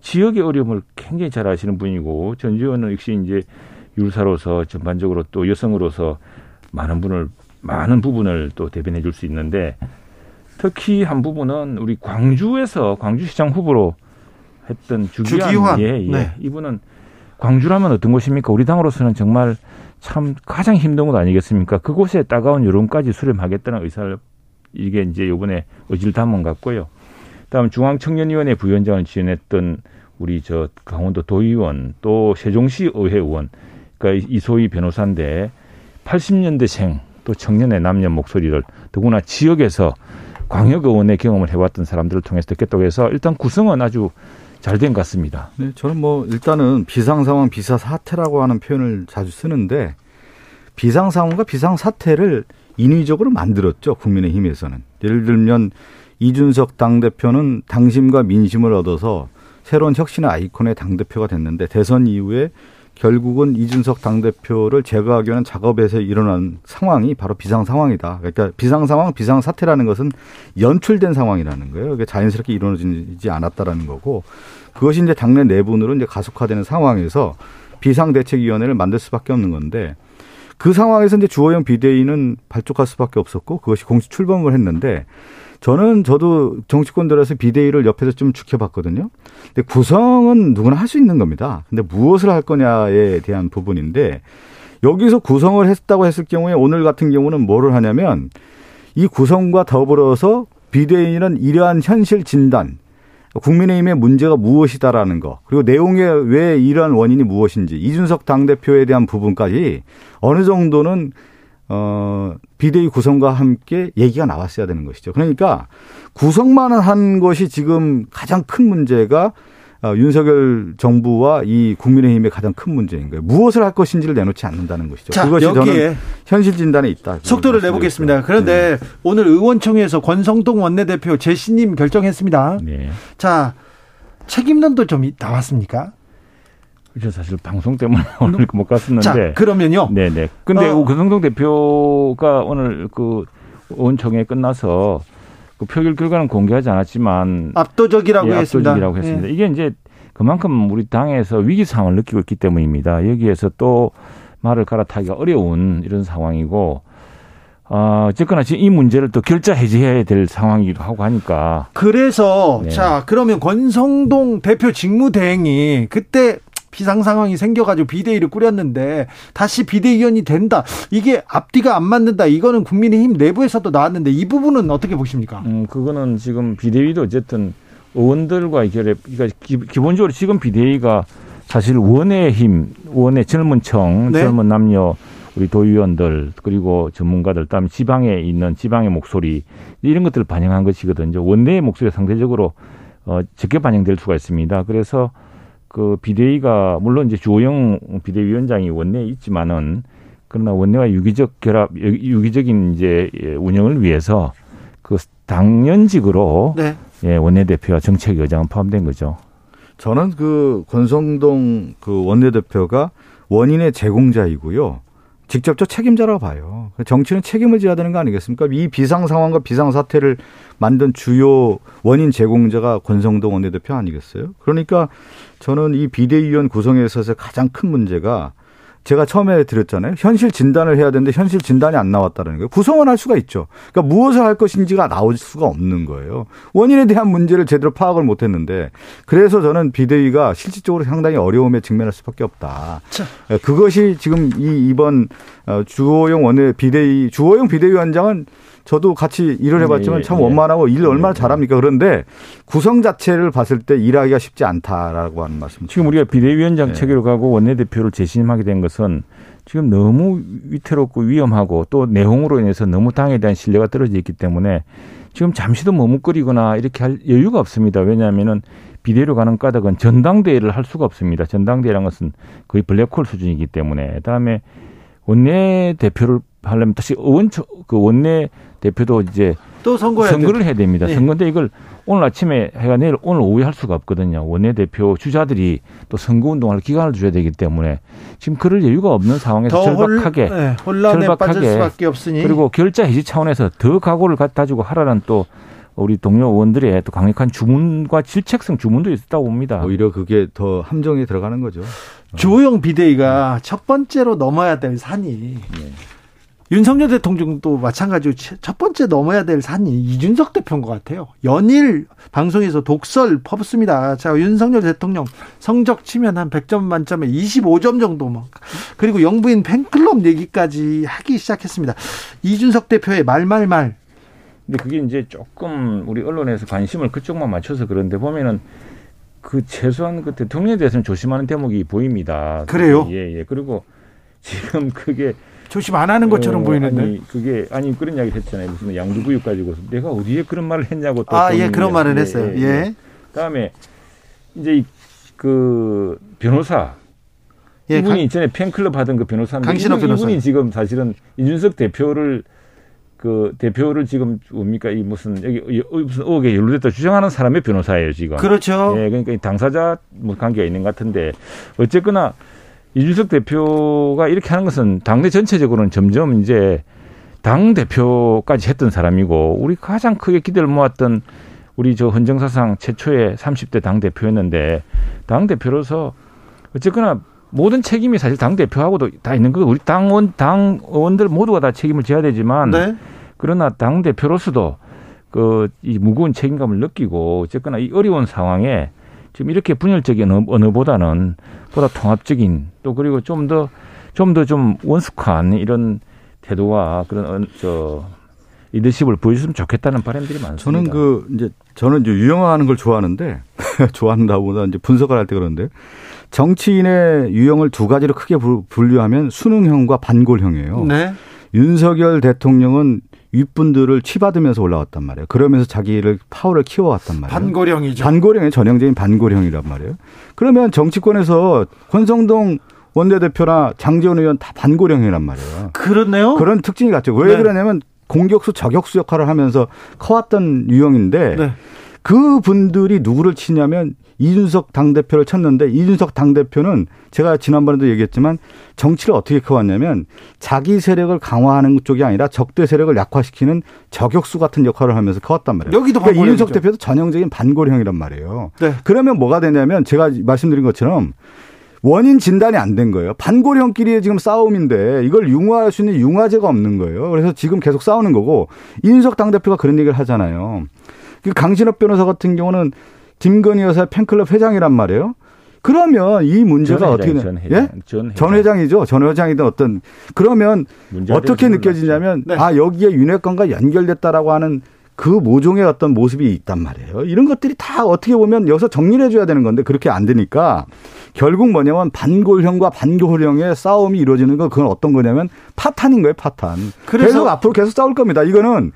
지역의 어려움을 굉장히 잘 아시는 분이고 전 의원은 역시 이제 유사로서 전반적으로 또 여성으로서 많은 분을 많은 부분을 또 대변해 줄 수 있는데 특히 한 부분은 우리 광주에서 광주시장 후보로 했던 주기환, 주기환. 예, 예. 네. 이분은 광주라면 어떤 곳입니까? 우리 당으로서는 정말 참 가장 힘든 곳 아니겠습니까? 그곳에 따가운 여론까지 수렴하겠다는 의사를 이게 이제 요번에 의지를 담은 것 같고요. 다음 중앙청년위원회 부위원장을 지원했던 우리 저 강원도 도의원 또 세종시 의회 의원 그러니까 이소희 변호사인데 80년대생 또 청년의 남녀 목소리를 더구나 지역에서 광역 의원의 경험을 해왔던 사람들을 통해서 듣겠다고 해서 일단 구성은 아주 잘 된 것 같습니다. 네, 저는 뭐 일단은 비상 상황, 비사 사태라고 하는 표현을 자주 쓰는데 비상 상황과 비상 사태를 인위적으로 만들었죠. 국민의힘에서는. 예를 들면 이준석 당 대표는 당심과 민심을 얻어서 새로운 혁신의 아이콘의 당 대표가 됐는데 대선 이후에 결국은 이준석 당대표를 제거하기 위한 작업에서 일어난 상황이 바로 비상 상황이다. 그러니까 비상 상황, 비상 사태라는 것은 연출된 상황이라는 거예요. 이게 자연스럽게 이루어지지 않았다라는 거고 그것이 이제 당내 내분으로 이제 가속화되는 상황에서 비상대책위원회를 만들 수밖에 없는 건데 그 상황에서 이제 주호영 비대위는 발족할 수밖에 없었고 그것이 공식 출범을 했는데 저는 저도 정치권들에서 비대위를 옆에서 좀 지켜봤거든요. 근데 구성은 누구나 할 수 있는 겁니다. 근데 무엇을 할 거냐에 대한 부분인데 여기서 구성을 했다고 했을 경우에 오늘 같은 경우는 뭐를 하냐면 이 구성과 더불어서 비대위는 이러한 현실 진단, 국민의힘의 문제가 무엇이다라는 거, 그리고 내용에 왜 이러한 원인이 무엇인지, 이준석 당대표에 대한 부분까지 어느 정도는 어, 비대위 구성과 함께 얘기가 나왔어야 되는 것이죠. 그러니까 구성만 한 것이 지금 가장 큰 문제가 어, 윤석열 정부와 이 국민의힘의 가장 큰 문제인 거예요. 무엇을 할 것인지를 내놓지 않는다는 것이죠. 자, 그것이 저는 현실 진단에 있다. 속도를 내보겠습니다. 그런데 오늘 의원총회에서 권성동 원내대표 재신임 결정했습니다. 네. 자, 책임론도 좀 이- 나왔습니까? 그래서 사실 방송 때문에 오늘 못 갔었는데. 자, 그러면요. 네네. 근데 어. 권성동 대표가 오늘 그 의원총회 끝나서 그 표결 결과는 공개하지 않았지만 압도적이라고 예, 했습니다. 압도적이라고 했습니다. 예. 이게 이제 그만큼 우리 당에서 위기 상황을 느끼고 있기 때문입니다. 여기에서 또 말을 갈아타기가 어려운 이런 상황이고 어, 어쨌거나 지금 이 문제를 또 결자 해제해야 될 상황이기도 하고 하니까 그래서 네. 자 그러면 권성동 대표 직무대행이 그때 비상 상황이 생겨가지고 비대위를 꾸렸는데 다시 비대위원이 된다. 이게 앞뒤가 안 맞는다. 이거는 국민의힘 내부에서도 나왔는데 이 부분은 어떻게 보십니까? 음, 그거는 지금 비대위도 어쨌든 의원들과 결합, 그러니까 기, 기본적으로 지금 비대위가 사실 원의 힘, 원의 젊은 청, 네. 젊은 남녀, 우리 도의원들, 그리고 전문가들, 다음에 지방에 있는 지방의 목소리, 이런 것들을 반영한 것이거든요. 원내의 목소리가 상대적으로 어, 적게 반영될 수가 있습니다. 그래서 그 비대위가, 물론 이제 주호영 비대위원장이 원내에 있지만은 그러나 원내와 유기적 결합, 유기적인 이제 예, 운영을 위해서 그 당연직으로 네. 예, 원내대표와 정책위원장은 포함된 거죠. 저는 그 권성동 그 원내대표가 원인의 제공자이고요. 직접적 책임자라고 봐요. 정치는 책임을 져야 되는 거 아니겠습니까? 이 비상 상황과 비상 사태를 만든 주요 원인 제공자가 권성동 원내대표 아니겠어요? 그러니까 저는 이 비대위원 구성에 있어서 가장 큰 문제가 제가 처음에 드렸잖아요. 현실 진단을 해야 되는데 현실 진단이 안 나왔다는 거예요. 구성은 할 수가 있죠. 그러니까 무엇을 할 것인지가 나올 수가 없는 거예요. 원인에 대한 문제를 제대로 파악을 못 했는데 그래서 저는 비대위가 실질적으로 상당히 어려움에 직면할 수밖에 없다. 자. 예, 그것이 지금 이 이번 어, 주호영 원내 비대위 주호영 비대위원장은 저도 같이 일을 해봤지만 예, 참 예. 원만하고 일 얼마나 예, 예. 잘합니까? 그런데 구성 자체를 봤을 때 일하기가 쉽지 않다라고 하는 말씀. 지금 우리가 비대위원장 네. 체계로 가고 원내대표를 재신임하게 된 것은 지금 너무 위태롭고 위험하고 또 내홍으로 인해서 너무 당에 대한 신뢰가 떨어져 있기 때문에 지금 잠시도 머뭇거리거나 이렇게 할 여유가 없습니다. 왜냐하면은 비대위로 가는 까닭은 전당대회를 할 수가 없습니다. 전당대회라는 것은 거의 블랙홀 수준이기 때문에 그다음에 원내 대표를 하려면 다시 의원 그 원내 대표도 이제 또 선거해야 선거를 해야 됩니다. 네. 선거인데 이걸 오늘 아침에 해가 내일 오늘 오후에 할 수가 없거든요. 원내 대표 주자들이 또 선거 운동할 기간을 줘야 되기 때문에 지금 그럴 여유가 없는 상황에서 더 절박하게 혼, 네, 혼란에 절박하게 빠질 수밖에 없으니 그리고 결자 해지 차원에서 더 각오를 갖다 주고 하라는 또 우리 동료 의원들의 또 강력한 주문과 질책성 주문도 있었다고 봅니다. 오히려 그게 더 함정에 들어가는 거죠. 주호영 비대위가 첫 번째로 넘어야 될 산이 윤석열 대통령도 마찬가지로 첫 번째 넘어야 될 산이 이준석 대표인 것 같아요. 연일 방송에서 독설 퍼붓습니다. 자, 윤석열 대통령 성적 치면 한 100점 만점에 25점 정도 막. 그리고 영부인 팬클럽 얘기까지 하기 시작했습니다. 이준석 대표의 말말말. 근데 그게 이제 조금 우리 언론에서 관심을 그쪽만 맞춰서 그런데 보면은 그 최소한 그 대통령에 대해서는 조심하는 대목이 보입니다. 그래요? 예, 예. 그리고 지금 그게 조심 안 하는 것처럼 어, 보이는데. 아니, 그게 아니 그런 이야기 했잖아요. 무슨 양주구육 가지고 내가 어디에 그런 말을 했냐고 또 아, 예, 그런 말을 예, 했어요. 예, 예. 그다음에 이제 이그 변호사 예, 이분이 강- 이전에 팬클럽 하던 그 변호사인데 강신호 이분, 변호사. 이분이 지금 사실은 이준석 대표를 그 대표를 지금 뭡니까 이 무슨 여기 이- 무슨 의혹에 연루됐다 주장하는 사람의 변호사예요 지금. 그렇죠. 예, 그러니까 이 당사자 뭐 관계가 있는 것 같은데 어쨌거나 이준석 대표가 이렇게 하는 것은 당내 전체적으로는 점점 이제 당 대표까지 했던 사람이고 우리 가장 크게 기대를 모았던 우리 저 헌정사상 최초의 30대 당 대표였는데 당 대표로서 어쨌거나 모든 책임이 사실 당 대표하고도 다 있는 거고 우리 당원 당 의원들 모두가 다 책임을 져야 되지만 네. 그러나 당 대표로서도 그 이 무거운 책임감을 느끼고 어쨌거나 이 어려운 상황에 지금 이렇게 분열적인 언어- 언어보다는 보다 통합적인 또 그리고 좀 더 좀 더좀 원숙한 이런 태도와 그런 어, 저 리더십을 보여줬으면 좋겠다는 바람들이 많습니다. 저는 그 이제 저는 이제 유형화하는 걸 좋아하는데 좋아한다보다 이제 분석을 할 때 그런데 정치인의 유형을 두 가지로 크게 부- 분류하면 수능형과 반골형이에요. 네. 윤석열 대통령은 윗분들을 치받으면서 올라왔단 말이에요. 그러면서 자기를 파워를 키워왔단 말이에요. 반고령이죠. 반고령의 전형적인 반고령이란 말이에요. 그러면 정치권에서 권성동 원내대표나 장재원 의원 다 반고령이란 말이에요. 그렇네요. 그런 특징이 같죠. 왜 네. 그러냐면 공격수 저격수 역할을 하면서 커왔던 유형인데 네. 그 분들이 누구를 치냐면 이준석 당대표를 쳤는데 이준석 당대표는 제가 지난번에도 얘기했지만 정치를 어떻게 커왔냐면 자기 세력을 강화하는 쪽이 아니라 적대 세력을 약화시키는 저격수 같은 역할을 하면서 커왔단 말이에요. 여기도 그러니까. 이준석 대표도 전형적인 반고령이란 말이에요. 네. 그러면 뭐가 되냐면 제가 말씀드린 것처럼 원인 진단이 안 된 거예요. 반고령끼리의 지금 싸움인데 이걸 융화할 수 있는 융화제가 없는 거예요. 그래서 지금 계속 싸우는 거고 이준석 당대표가 그런 얘기를 하잖아요. 그 강신업 변호사 같은 경우는 김건희 여사 팬클럽 회장이란 말이에요. 그러면 이 문제가 전 어떻게 전 되- 회장, 예? 전 회장. 전 회장이죠. 전 회장이든 어떤 그러면 어떻게 느껴지냐면 네. 아 여기에 윤핵관과 연결됐다라고 하는 그 모종의 어떤 모습이 있단 말이에요. 이런 것들이 다 어떻게 보면 여기서 정리를 해줘야 되는 건데 그렇게 안 되니까 결국 뭐냐면 반골형과 반교형의 싸움이 이루어지는 건 그건 어떤 거냐면 파탄인 거예요, 파탄. 그래서- 계속 앞으로 계속 싸울 겁니다. 이거는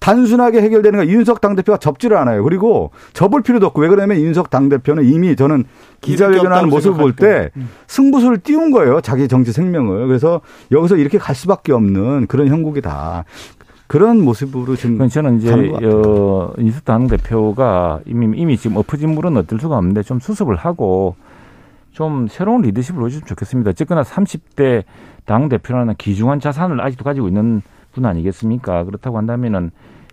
단순하게 해결되는 거 이준석 당대표가 접지를 않아요. 그리고 접을 필요도 없고 왜 그러냐면 이준석 당대표는 이미 저는 기자회견하는 모습을 볼 때. 승부수를 띄운 거예요. 자기 정치 생명을. 그래서 여기서 이렇게 갈 수밖에 없는 그런 형국이다. 그런 모습으로 지금 저는 이제. 어, 인수 당 대표가 이미 이미 지금 엎어진 물은 어쩔 수가 없는데 좀 수습을 하고 좀 새로운 리더십을 보여주면 좋겠습니다. 어쨌거나 30대 당 대표라는 귀중한 자산을 아직도 가지고 있는 분 아니겠습니까? 그렇다고 한다면은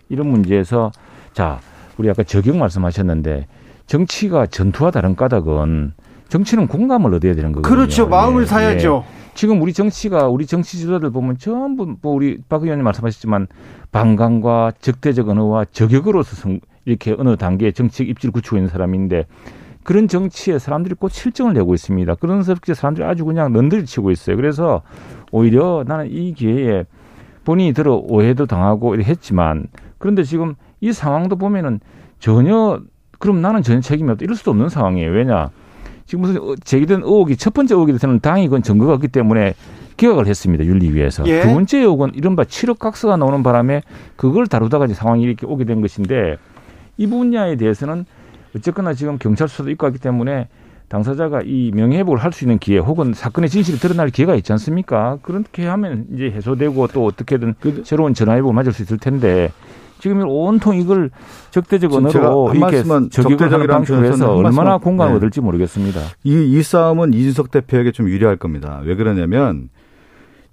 이런 문제에서 자 우리 아까 저격 말씀하셨는데 정치가 전투와 다른 까닭은 정치는 공감을 얻어야 되는 거거든요. 그렇죠. 마음을 예, 사야죠. 예. 지금 우리 정치가 우리 정치 지도자들 보면 전부 뭐 우리 박 의원님 말씀하셨지만 반감과 적대적 언어와 저격으로서 성- 이렇게 어느 단계의 정치적 입지를 굳히고 있는 사람인데 그런 정치에 사람들이 꼭 실정을 내고 있습니다. 그런 사람들이 아주 그냥 넌들이 치고 있어요. 그래서 오히려 나는 이 기회에 본인이 들어 오해도 당하고 이렇게 했지만 그런데 지금 이 상황도 보면은 전혀 그럼 나는 전혀 책임이 없다 이럴 수도 없는 상황이에요. 왜냐? 지금 무슨 어- 제기된 의혹이 첫 번째 의혹에 대해서는 당이 그건 증거가 없기 때문에 기각을 했습니다. 윤리위에서. 예. 두 번째 의혹은 이른바 7억 각서가 나오는 바람에 그걸 다루다가 이제 상황이 이렇게 오게 된 것인데 이 분야에 대해서는 어쨌거나 지금 경찰 수사도 있고 하기 때문에 당사자가 이 명예회복을 할 수 있는 기회 혹은 사건의 진실이 드러날 기회가 있지 않습니까? 그렇게 하면 이제 해소되고 또 어떻게든 그- 새로운 전화위복을 맞을 수 있을 텐데 지금 온통 이걸 적대적 언어로 한 이렇게 적대적이라는 방식으로 해서 얼마나 공감을 네. 얻을지 모르겠습니다. 이, 이 싸움은 이준석 대표에게 좀 유리할 겁니다. 왜 그러냐면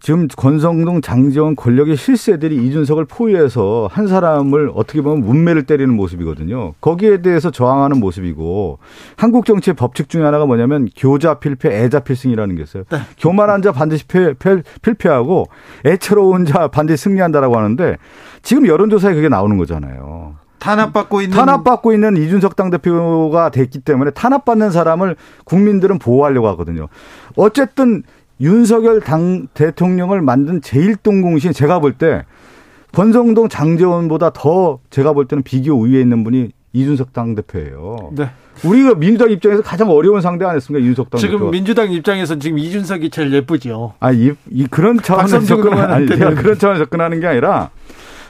지금 권성동, 장지원 권력의 실세들이 이준석을 포위해서 한 사람을 어떻게 보면 문매를 때리는 모습이거든요. 거기에 대해서 저항하는 모습이고 한국 정치의 법칙 중에 하나가 뭐냐면 교자 필패, 애자 필승이라는 게 있어요. 교만한 자 반드시 패, 패, 필패하고 애처로운 자 반드시 승리한다라고 하는데 지금 여론조사에 그게 나오는 거잖아요. 탄압받고 있는 탄압받고 있는 이준석 당대표가 됐기 때문에 탄압받는 사람을 국민들은 보호하려고 하거든요. 어쨌든 윤석열 당 대통령을 만든 제1동공신 제가 볼 때 권성동 장재원보다 더 제가 볼 때는 비교 우위에 있는 분이 이준석 당대표예요. 네. 우리가 민주당 입장에서 가장 어려운 상대 아니었습니까? 이준석 당대표. 지금 민주당 입장에서 지금 이준석이 제일 예쁘죠. 아, 이, 이 그런 차원에서 박성준 접근 아니, 의원한테는. 그런 차원에서 접근하는 게 아니라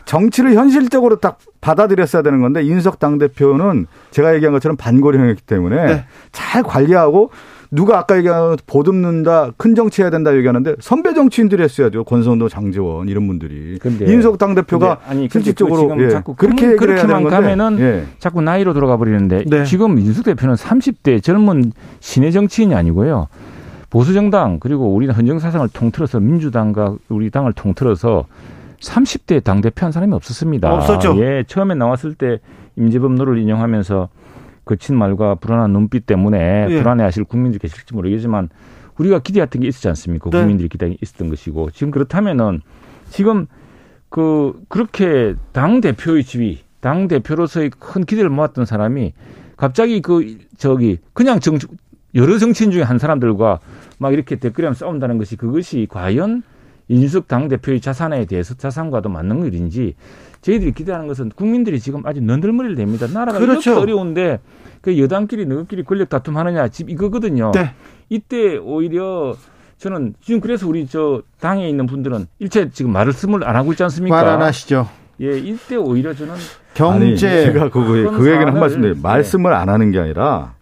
정치를 현실적으로 딱 받아들였어야 되는 건데 인석 당 대표는 제가 얘기한 것처럼 반고령이기 때문에 네. 잘 관리하고 누가 아까 얘기한 보듬는다 큰 정치 해야 된다 얘기하는데 선배 정치인들이 했어야죠 권성도 장재원 이런 분들이 근데- 인석 당 대표가 실질적으로 그 지금 예, 자꾸 그렇게 그렇게만 가면은 예. 자꾸 나이로 돌아가 버리는데 네. 지금 민주석 대표는 30대 젊은 신의 정치인이 아니고요. 보수 정당 그리고 우리 헌정 사상을 통틀어서 민주당과 우리 당을 통틀어서 30대 당 대표 한 사람이 없었습니다. 없었죠. 예, 처음에 나왔을 때 임재범 노래를 인용하면서 거친 말과 불안한 눈빛 때문에 예. 불안해하실 국민들이 계실지 모르겠지만 우리가 기대했던 게 있었지 않습니까? 네. 국민들이 기대했던 게 있었던 것이고 지금 그렇다면은 지금 그 그렇게 당 대표의 지위, 당 대표로서의 큰 기대를 모았던 사람이 갑자기 그 저기 그냥 정 여러 정치인 중에 한 사람들과 막 이렇게 댓글에 싸운다는 것이 그것이 과연 이준석 당 대표의 자산에 대해서 자산과도 맞는 일인지 저희들이 기대하는 것은 국민들이 지금 아주 너덜머리를 댑니다. 나라가 그렇죠. 이렇게 어려운데 그 여당끼리 너희끼리 권력 다툼하느냐 집 이거거든요. 네. 이때 오히려 저는 지금 그래서 우리 저 당에 있는 분들은 일체 지금 말씀을 안 하고 있지 않습니까? 말 안 하시죠. 예, 이때 오히려 저는 아니, 경제 제가 그, 그, 그 얘기는 한 사안을- 말씀 드려요. 네. 말씀을 안 하는 게 아니라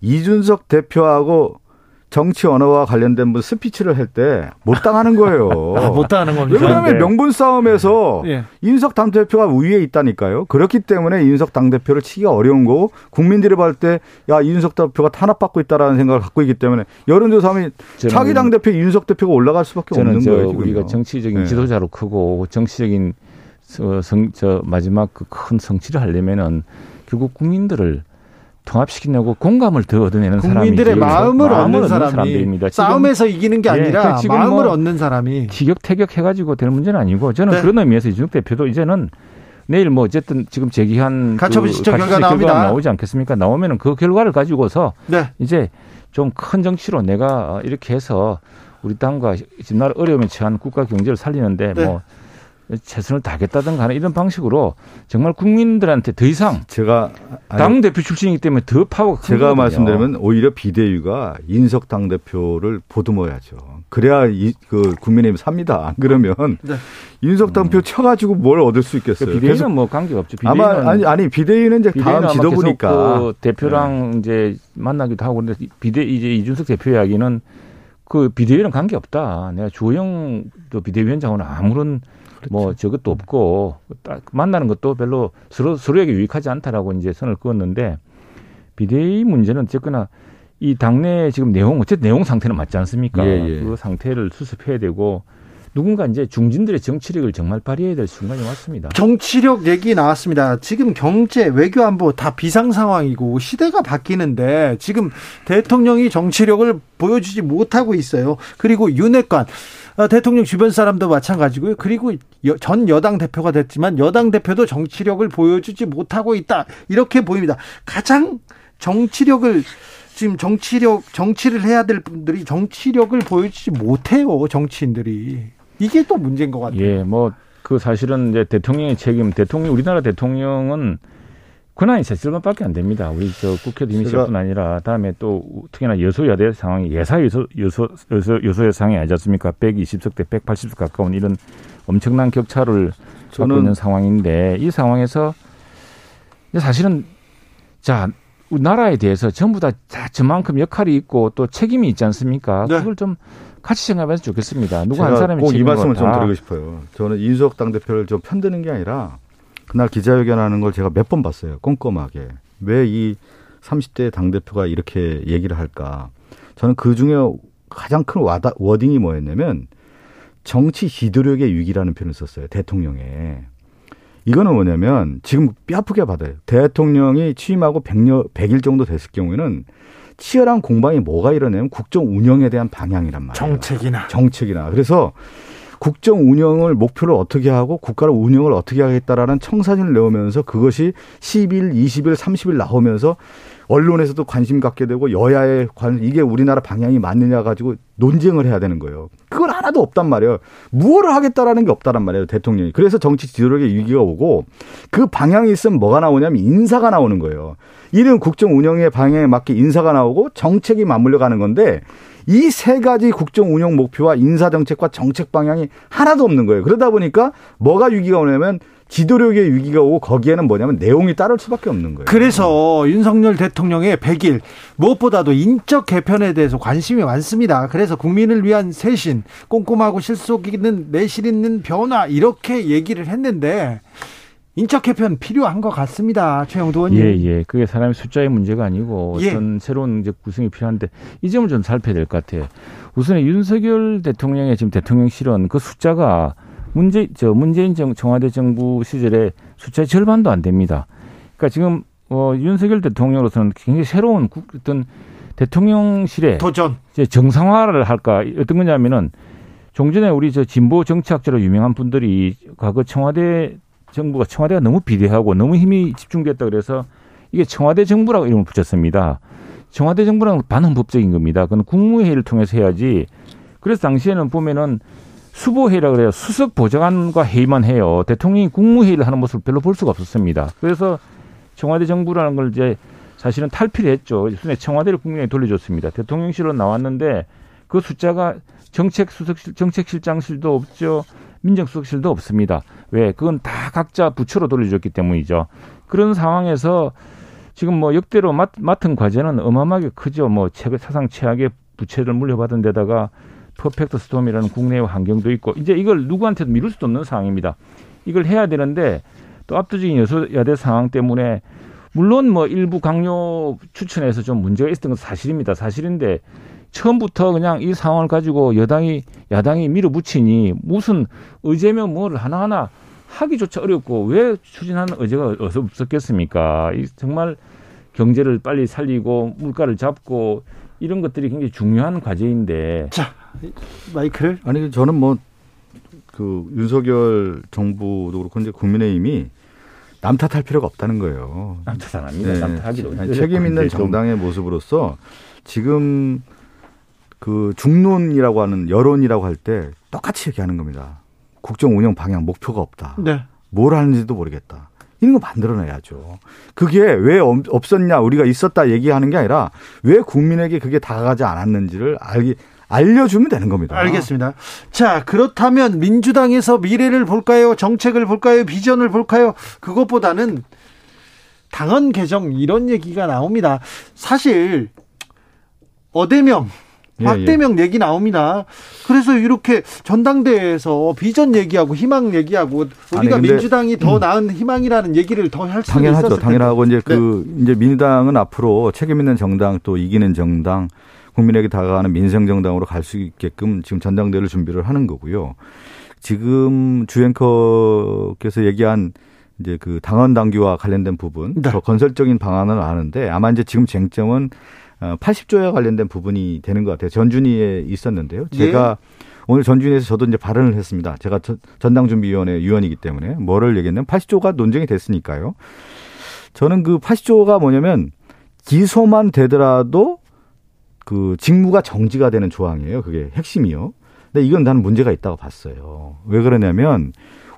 이준석 대표하고 정치 언어와 관련된 분 스피치를 할 때 못 당하는 거예요. 아, 못 당하는 왜 겁니다. 그러냐면 네. 명분 싸움에서 예. 인석 당대표가 우위에 있다니까요. 그렇기 때문에 인석 당대표를 치기가 어려운 거고 국민들이 봤을 때 야, 이준석 대표가 탄압받고 있다라는 생각을 갖고 있기 때문에 여론조사하면 자기 당대표 이준석 대표가 올라갈 수밖에 저는 없는 저 거예요. 지금요. 우리가 정치적인 네. 지도자로 크고 정치적인 저, 성, 저 마지막 그 큰 성취를 하려면은 결국 국민들을 통합시키려고 공감을 더 얻어내는 국민들의 사람이지. 마음을 얻는 사람이 사람들입니다. 지금 싸움에서 이기는 게 예, 아니라 그 지금 마음을 뭐 얻는 사람이 티격태격 해가지고 될 문제는 아니고 저는 네. 그런 의미에서 이준석 대표도 이제는 내일 뭐 어쨌든 지금 제기한 가처분 그 가처분 결과 나옵니다. 나오지 않겠습니까? 나오면은 그 결과를 가지고서 네. 이제 좀 큰 정치로 내가 이렇게 해서 우리 당과 지금 나라 어려움에 처한 국가 경제를 살리는데 네. 뭐 최선을 다하겠다든가 하는 이런 방식으로 정말 국민들한테 더 이상 제가 당 대표 출신이기 때문에 더 파워가 큰 제가 거거든요. 말씀드리면 오히려 비대위가 인석 당 대표를 보듬어야죠. 그래야 이, 그 국민의힘 삽니다. 안 그러면 네. 인석 당표 쳐가지고 뭘 얻을 수그 있겠어요. 비대위는 계속 뭐 관계가 없죠. 비대위는 아마 아니 아니 비대위는 이제 비대위는 다음 지도부니까 그 대표랑 이제 만나기도 하고 근데 비대 이제 이준석 대표 이야기는 그 비대위는 관계 없다. 내가 주호영도 비대위원장하고는 아무런 뭐 저것도 없고 딱 만나는 것도 별로 서로 서로에게 유익하지 않다라고 이제 선을 그었는데 비대위 문제는 어쨌거나 이 당내 지금 내용 어쨌든 내용 상태는 맞지 않습니까? 예, 예. 그 상태를 수습해야 되고 누군가 이제 중진들의 정치력을 정말 발휘해야 될 순간이 왔습니다. 정치력 얘기 나왔습니다. 지금 경제, 외교, 안보 다 비상 상황이고 시대가 바뀌는데 지금 대통령이 정치력을 보여주지 못하고 있어요. 그리고 윤핵관 아, 대통령 주변 사람도 마찬가지고요. 그리고 여- 전 여당 대표가 됐지만 여당 대표도 정치력을 보여주지 못하고 있다. 이렇게 보입니다. 가장 정치력을 지금 정치력 정치를 해야 될 분들이 정치력을 보여주지 못해요. 정치인들이 이게 또 문제인 것 같아요. 예, 뭐 그 사실은 이제 대통령의 책임, 대통령 우리나라 대통령은 권한이 세실만밖에 안 됩니다. 우리 저 국회도 이미 시작뿐 아니라 다음에 또 특히나 여소야대 상황이 예사 여소 여소 여소 여소의 상황이 아니지 않습니까? 120석 대 180석 가까운 이런 엄청난 격차를 갖고 저는- 있는 상황인데 이 상황에서 사실은 자 나라에 대해서 전부 다, 다 저만큼 역할이 있고 또 책임이 있지 않습니까? 네. 그걸 좀 같이 생각하면 좋겠습니다. 누구 한 사람이 책임을 말씀을 좀다 드리고 싶어요. 저는 이준석 당 대표를 좀 편드는 게 아니라 그날 기자회견하는 걸 제가 몇 번 봤어요. 꼼꼼하게. 왜 이 30대 당대표가 이렇게 얘기를 할까. 저는 그 중에 가장 큰 와다, 워딩이 뭐였냐면 정치 지도력의 위기라는 표현을 썼어요. 대통령에. 이거는 뭐냐면 지금 뼈 아프게 받아요. 대통령이 취임하고 100여, 100일 정도 됐을 경우에는 치열한 공방이 뭐가 일어나면 국정 운영에 대한 방향이란 말이에요. 정책이나. 정책이나. 그래서 국정 운영을 목표를 어떻게 하고 국가를 운영을 어떻게 하겠다라는 청사진을 내오면서 그것이 10일, 20일, 30일 나오면서 언론에서도 관심 갖게 되고 여야의 관 이게 우리나라 방향이 맞느냐 가지고 논쟁을 해야 되는 거예요. 그건 하나도 없단 말이에요. 무엇을 하겠다라는 게 없다란 말이에요, 대통령이. 그래서 정치 지도력의 위기가 오고 그 방향이 있으면 뭐가 나오냐면 인사가 나오는 거예요. 이런 국정 운영의 방향에 맞게 인사가 나오고 정책이 맞물려 가는 건데 이 세 가지 국정 운영 목표와 인사 정책과 정책 방향이 하나도 없는 거예요. 그러다 보니까 뭐가 위기가 오냐면 지도력의 위기가 오고 거기에는 뭐냐면 내용이 따를 수밖에 없는 거예요. 그래서 윤석열 대통령의 100일 무엇보다도 인적 개편에 대해서 관심이 많습니다. 그래서 국민을 위한 쇄신, 꼼꼼하고 실속 있는 내실 있는 변화 이렇게 얘기를 했는데 인적 개편 필요한 것 같습니다. 최영도 의원님. 예, 예. 그게 사람의 숫자의 문제가 아니고 예. 어떤 새로운 이제 구성이 필요한데 이 점을 좀 살펴야 될 것 같아요. 우선 윤석열 대통령의 지금 대통령실은 그 숫자가 문제 저 문재인 정, 청와대 정부 시절에 숫자의 절반도 안 됩니다. 그러니까 지금 어, 윤석열 대통령으로서는 굉장히 새로운 국, 어떤 대통령실에 도전. 이제 정상화를 할까 어떤 거냐면은 종전에 우리 저 진보 정치학자로 유명한 분들이 과거 청와대 정부가 청와대가 너무 비대하고 너무 힘이 집중됐다 그래서 이게 청와대 정부라고 이름을 붙였습니다. 청와대 정부는 반헌법적인 겁니다. 그건 국무회의를 통해서 해야지. 그래서 당시에는 보면은 수보회의라 그래요. 수석 보좌관과 회의만 해요. 대통령이 국무회의를 하는 모습을 별로 볼 수가 없었습니다. 그래서 청와대 정부라는 걸 이제 사실은 탈피를 했죠. 순에 청와대를 국민에게 돌려줬습니다. 대통령실로 나왔는데 그 숫자가 정책 수석실, 정책실장실도 없죠. 민정수석실도 없습니다. 왜? 그건 다 각자 부처로 돌려줬기 때문이죠. 그런 상황에서 지금 뭐 역대로 맡, 맡은 과제는 어마어마하게 크죠. 뭐 최근 사상 최악의 부채를 물려받은 데다가 퍼펙트 스톰이라는 국내의 환경도 있고 이제 이걸 누구한테도 미룰 수도 없는 상황입니다. 이걸 해야 되는데 또 압도적인 여소야대 상황 때문에 물론 뭐 일부 각료 추천에서 좀 문제가 있었던 건 사실입니다. 사실인데 처음부터 그냥 이 상황을 가지고 여당이 야당이 밀어붙이니 무슨 의제면 뭐를 하나하나 하기조차 어렵고 왜 추진하는 의제가 어서 없었겠습니까? 이 정말 경제를 빨리 살리고 물가를 잡고 이런 것들이 굉장히 중요한 과제인데 자, 마이크를 아니 저는 뭐 그 윤석열 정부도 그렇고 이제 국민의힘이 남 탓할 필요가 없다는 거예요. 남탓 안 합니다. 네. 남탓하기도 아니, 책임 있는 정당의 모습으로서 지금 그 중론이라고 하는 여론이라고 할 때 똑같이 얘기하는 겁니다. 국정 운영 방향 목표가 없다. 네. 뭘 하는지도 모르겠다. 이런 거 만들어내야죠. 그게 왜 없- 없었냐, 우리가 있었다 얘기하는 게 아니라 왜 국민에게 그게 다가가지 않았는지를 알기, 알려주면 되는 겁니다. 알겠습니다. 자, 그렇다면 민주당에서 미래를 볼까요? 정책을 볼까요? 비전을 볼까요? 그것보다는 당헌 개정 이런 얘기가 나옵니다. 사실 어대명 예, 박대명 얘기 나옵니다. 그래서 이렇게 전당대회에서 비전 얘기하고 희망 얘기하고 우리가 아니, 민주당이 더 나은 희망이라는 얘기를 더 할 수도 당연하죠. 있었을 당연하고 이제. 네. 그 이제 민주당은 앞으로 책임 있는 정당 또 이기는 정당 국민에게 다가가는 민생 정당으로 갈 수 있게끔 지금 전당대회를 준비를 하는 거고요. 지금 주앵커께서 얘기한 이제 그 당원 당규와 관련된 부분 네. 더 건설적인 방안을 아는데 아마 이제 지금 쟁점은 80조에 관련된 부분이 되는 것 같아요. 전준위에 있었는데요. 예. 제가 오늘 전준위에서 저도 이제 발언을 했습니다. 제가 전- 전당준비위원회 위원이기 때문에 뭐를 얘기했냐면 80조가 논쟁이 됐으니까요. 저는 그 80조가 뭐냐면 기소만 되더라도 그 직무가 정지가 되는 조항이에요. 그게 핵심이요. 근데 이건 나는 문제가 있다고 봤어요. 왜 그러냐면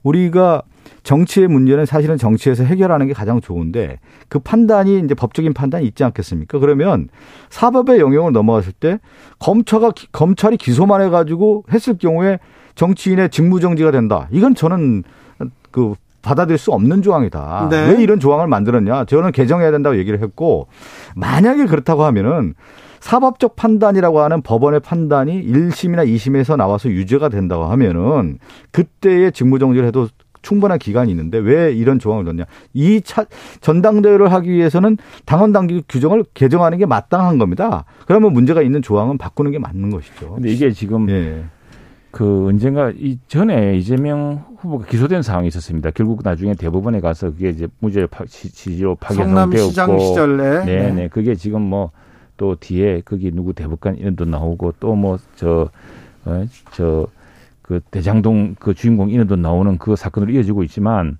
우리가 정치의 문제는 사실은 정치에서 해결하는 게 가장 좋은데 그 판단이 이제 법적인 판단이 있지 않겠습니까? 그러면 사법의 영역을 넘어갔을 때 검찰가 검찰이 기소만 해가지고 했을 경우에 정치인의 직무 정지가 된다. 이건 저는 그 받아들일 수 없는 조항이다. 네. 왜 이런 조항을 만들었냐? 저는 개정해야 된다고 얘기를 했고 만약에 그렇다고 하면은 사법적 판단이라고 하는 법원의 판단이 1심이나 2심에서 나와서 유죄가 된다고 하면은 그때의 직무정지를 해도 충분한 기간이 있는데 왜 이런 조항을 넣냐? 이 차, 전당대회를 하기 위해서는 당원 당규 규정을 개정하는 게 마땅한 겁니다. 그러면 문제가 있는 조항은 바꾸는 게 맞는 것이죠. 근데 이게 지금 예. 그 언젠가 이 전에 이재명 후보가 기소된 상황이 있었습니다. 결국 나중에 대법원에 가서 그게 이제 무죄 파, 지지로 성남시장 파기송되었고 시절에 네, 네. 그게 지금 뭐 또 뒤에 거기 누구 대법관 이름도 나오고 또 뭐 저 어, 저 그 대장동 그 주인공 이름도 나오는 그 사건으로 이어지고 있지만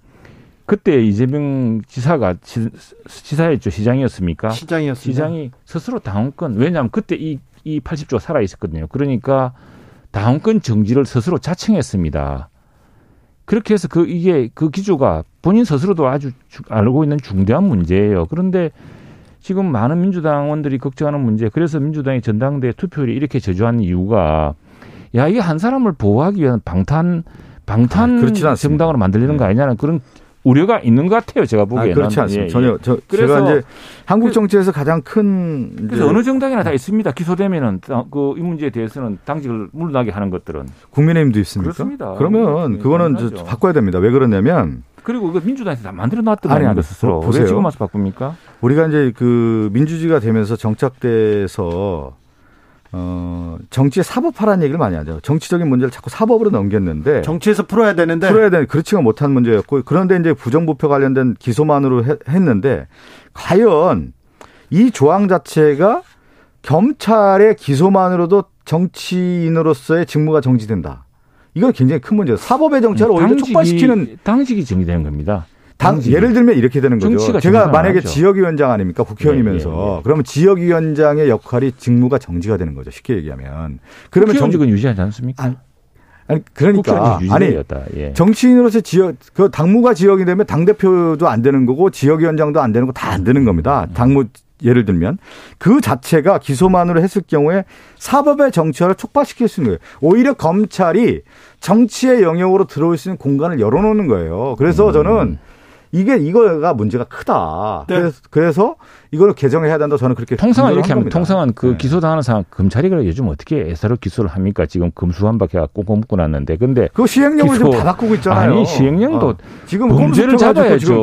그때 이재명 지사가 지, 지사였죠 시장이었습니까? 시장이었습니다. 시장이 스스로 당원권 왜냐하면 그때 이 이 80조가 살아 있었거든요. 그러니까 당원권 정지를 스스로 자청했습니다. 그렇게 해서 그 이게 그 기조가 본인 스스로도 아주 주- 알고 있는 중대한 문제예요. 그런데 지금 많은 민주당원들이 걱정하는 문제, 그래서 민주당의 전당대 투표율이 이렇게 저조한 이유가 야 이게 한 사람을 보호하기 위한 방탄 방탄 아. 정당으로 만들리는 거 아니냐는 그런 우려가 있는 것 같아요. 제가 아, 보기에는 그렇지 않습니다. 예, 전혀 예. 저 그래서 제가 이제 한국 그- 정치에서 가장 큰 그래서 어느 정당이나 다 있습니다. 기소되면은 그 이 문제에 대해서는 당직을 물러나게 하는 것들은 국민의힘도 있습니까? 그렇습니다. 그러면 네, 그거는 저. 바꿔야 됩니다. 왜 그러냐면 그리고 그 민주당에서 다 만들어 놨던 거 아니, 아니, 스스로 보- 보세요. 왜 지금 와서 바꿉니까? 우리가 이제 그 민주주의가 되면서 정착돼서 어 정치에 사법화라는 얘기를 많이 하죠. 정치적인 문제를 자꾸 사법으로 넘겼는데 정치에서 풀어야 되는데 풀어야 되는 그렇지가 못한 문제였고 그런데 이제 부정부패 관련된 기소만으로 해- 했는데 과연 이 조항 자체가 검찰의 기소만으로도 정치인으로서의 직무가 정지된다. 이건 굉장히 큰 문제예요. 사법의 정치를 오히려 촉발시키는 당직이 정리되는 겁니다. 당. 예를 들면 이렇게 되는 거죠. 제가 만약에 아니죠. 지역위원장 아닙니까? 국회의원이면서. 예, 예, 예. 그러면 지역위원장의 역할이 직무가 정지가 되는 거죠. 쉽게 얘기하면. 그러면 정, 국회의원직은 유지하지 않습니까? 아니, 아니 그러니까 아니. 예. 정치인으로서 지역 그 당무가 지역이 되면 당 대표도 안 되는 거고 지역위원장도 안 되는 거 다 안 되는 겁니다. 당무 예를 들면 그 자체가 기소만으로 했을 경우에 사법의 정치화를 촉발시킬 수 있는 거예요. 오히려 검찰이 정치의 영역으로 들어올 수 있는 공간을 열어놓는 거예요. 음. 그래서 저는 이게 이거가 문제가 크다. 네. 그래서, 그래서 이걸 개정해야 된다. 저는 그렇게 통상은 이렇게 겁니다. 통상은 그 네. 기소당하는 상황 검찰이 그래 요즘 어떻게 애사로 기소를 합니까? 지금 금수한박해가 꽁꽁 묶고 났는데 근데 그 시행령을 기소- 지금 다 바꾸고 있잖아요. 아니 시행령도 어. 지금 범죄를 잡아야죠.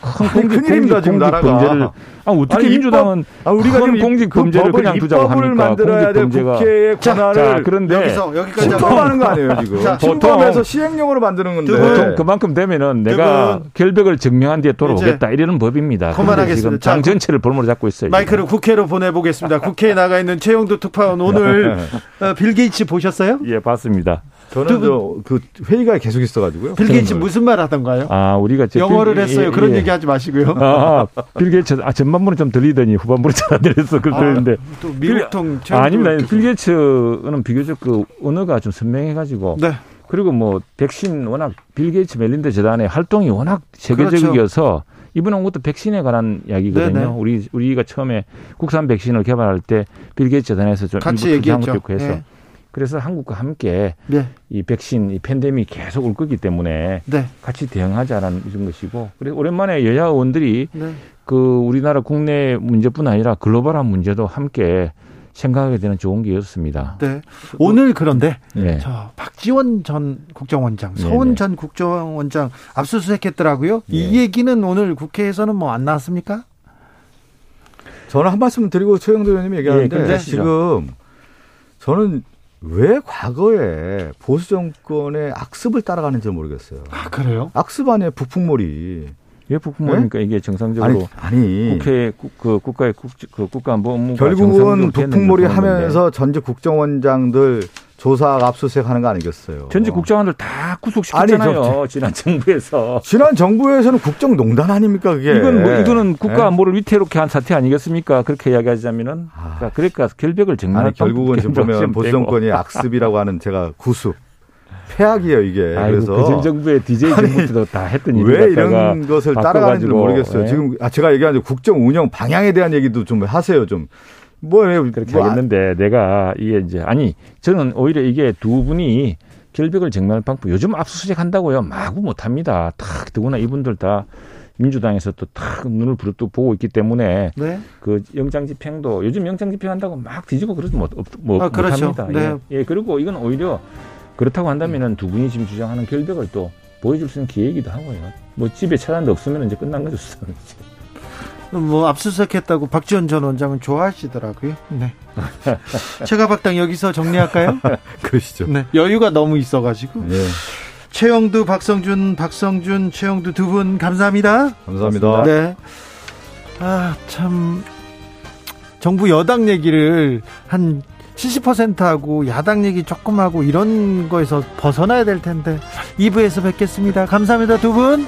큰 아니, 공직, 큰일입니다, 공직, 지금 나라가. 범죄를 아 어떻게 아니, 민주당은 아, 우리가 큰 지금 공직 그 범죄를 법을, 그냥 두자고 합니까? 만들어야 될 범죄가 국회의 자, 권한을 자, 그런데 여기서 여기까지 침범하는 거 아니에요 지금? 자, 침범해서 보통- 시행령으로 만드는 건데. 보통 그만큼 되면은 내가 분. 결백을 증명한 뒤에 돌아오겠다 이러는 법입니다. 그만하겠습니다. 지금 자, 당 전체를 볼모 로 잡고 있어요. 지금. 마이크를 국회로 보내보겠습니다. 국회에 나가 있는 최형두 특파원 오늘 어, 빌 게이츠 보셨어요? 예, 봤습니다. 저는 두 저그 회의가 계속 있어가지고요. 빌 게이츠 무슨 말 하던가요? 아, 우리가 저 영어를 빌- 했어요. 예, 그런 예. 얘기 하지 마시고요. 아, 빌 게이츠 아 전반부는 좀 들리더니 후반부는 잘 안 들렸어. 그랬는데 또 미국통 아, 아닙니다. 빌 게이츠는 비교적 그 언어가 좀 선명해가지고 네. 그리고 뭐 백신 워낙 빌 게이츠 멜린다 재단의 활동이 워낙 세계적이어서 이분은 것도 백신에 관한 이야기거든요. 네네. 우리 우리가 처음에 국산 백신을 개발할 때 빌 게이츠 재단에서 좀 같이 얘기했죠. 해서 네. 그래서 한국과 함께 네. 이 백신 이 팬데믹 계속 올 거기 때문에 네. 같이 대응하자라는 이런 것이고 그래서 오랜만에 여야 의원들이 네. 그 우리나라 국내 문제뿐 아니라 글로벌한 문제도 함께 생각하게 되는 좋은 기회였습니다. 네. 오늘 그런데 예. 저 박지원 전 국정원장, 네네. 서훈 전 국정원장 압수수색했더라고요. 이 예. 얘기는 오늘 국회에서는 뭐 안 나왔습니까? 저는 한 말씀 드리고 최영도 의원님이 얘기하는데 예, 그러시죠. 지금 저는 왜 과거에 보수 정권의 악습을 따라가는지 모르겠어요. 아 그래요? 악습 안에 북풍몰이 왜 북풍몰입니까 이게 정상적으로 아니 아니 국회 국, 그 국가의 국, 그 국가안보 업무가 결국은 북풍몰이. 하면서 전직 국정원장들 조사 압수수색하는 거 아니겠어요? 전직 국장관들 다 구속시켰잖아요. 아니, 지난 정부에서. 지난 정부에서는 국정농단 아닙니까 그게? 이건 뭐 이거는 예? 국가안보를 위태롭게 한 사태 아니겠습니까? 그렇게 이야기하자면은 아. 그러니까 정리할 아니 결국은 지금 보면 보수 정권이 악습이라고 하는 제가 구습 폐악이에요 이게. 아이고, 그래서 그전 정부의 DJ 정부 때도 다 했던 일을 왜 갖다가 이런 것을 따라가는지 모르겠어요. 예. 지금 아 제가 얘기한 국정 운영 방향에 대한 얘기도 좀 하세요 좀. 뭐 그렇게 뭐, 하겠는데 내가 이게 이제 아니 저는 오히려 이게 두 분이 결백을 정리할 방법 요즘 압수수색 한다고요 마구 못합니다. 탁 더구나 이분들 다 민주당에서 또 탁 눈을 부릅뜨고 보고 있기 때문에 네. 그 영장 집행도 요즘 영장 집행한다고 막 뒤지고 그러지 못, 없, 뭐, 아, 그렇죠. 못 합니다. 네. 예. 예, 그리고 이건 오히려 그렇다고 한다면은 두 분이 지금 주장하는 결백을 또 보여줄 수 있는 기회이기도 하고요. 뭐 집에 차단도 없으면 이제 끝난 거죠 수사는. 뭐 압수수색했다고 박지원 전 원장은 좋아하시더라고요. 네. 최가박당 여기서 정리할까요? 그러시죠. 네. 여유가 너무 있어가지고. 예. 최영두, 박성준, 박성준, 최영두 두 분 감사합니다. 감사합니다. 네. 아, 참. 정부 여당 얘기를 한 70% 하고 야당 얘기 조금 하고 이런 거에서 벗어나야 될 텐데. 2부에서 뵙겠습니다. 감사합니다, 두 분.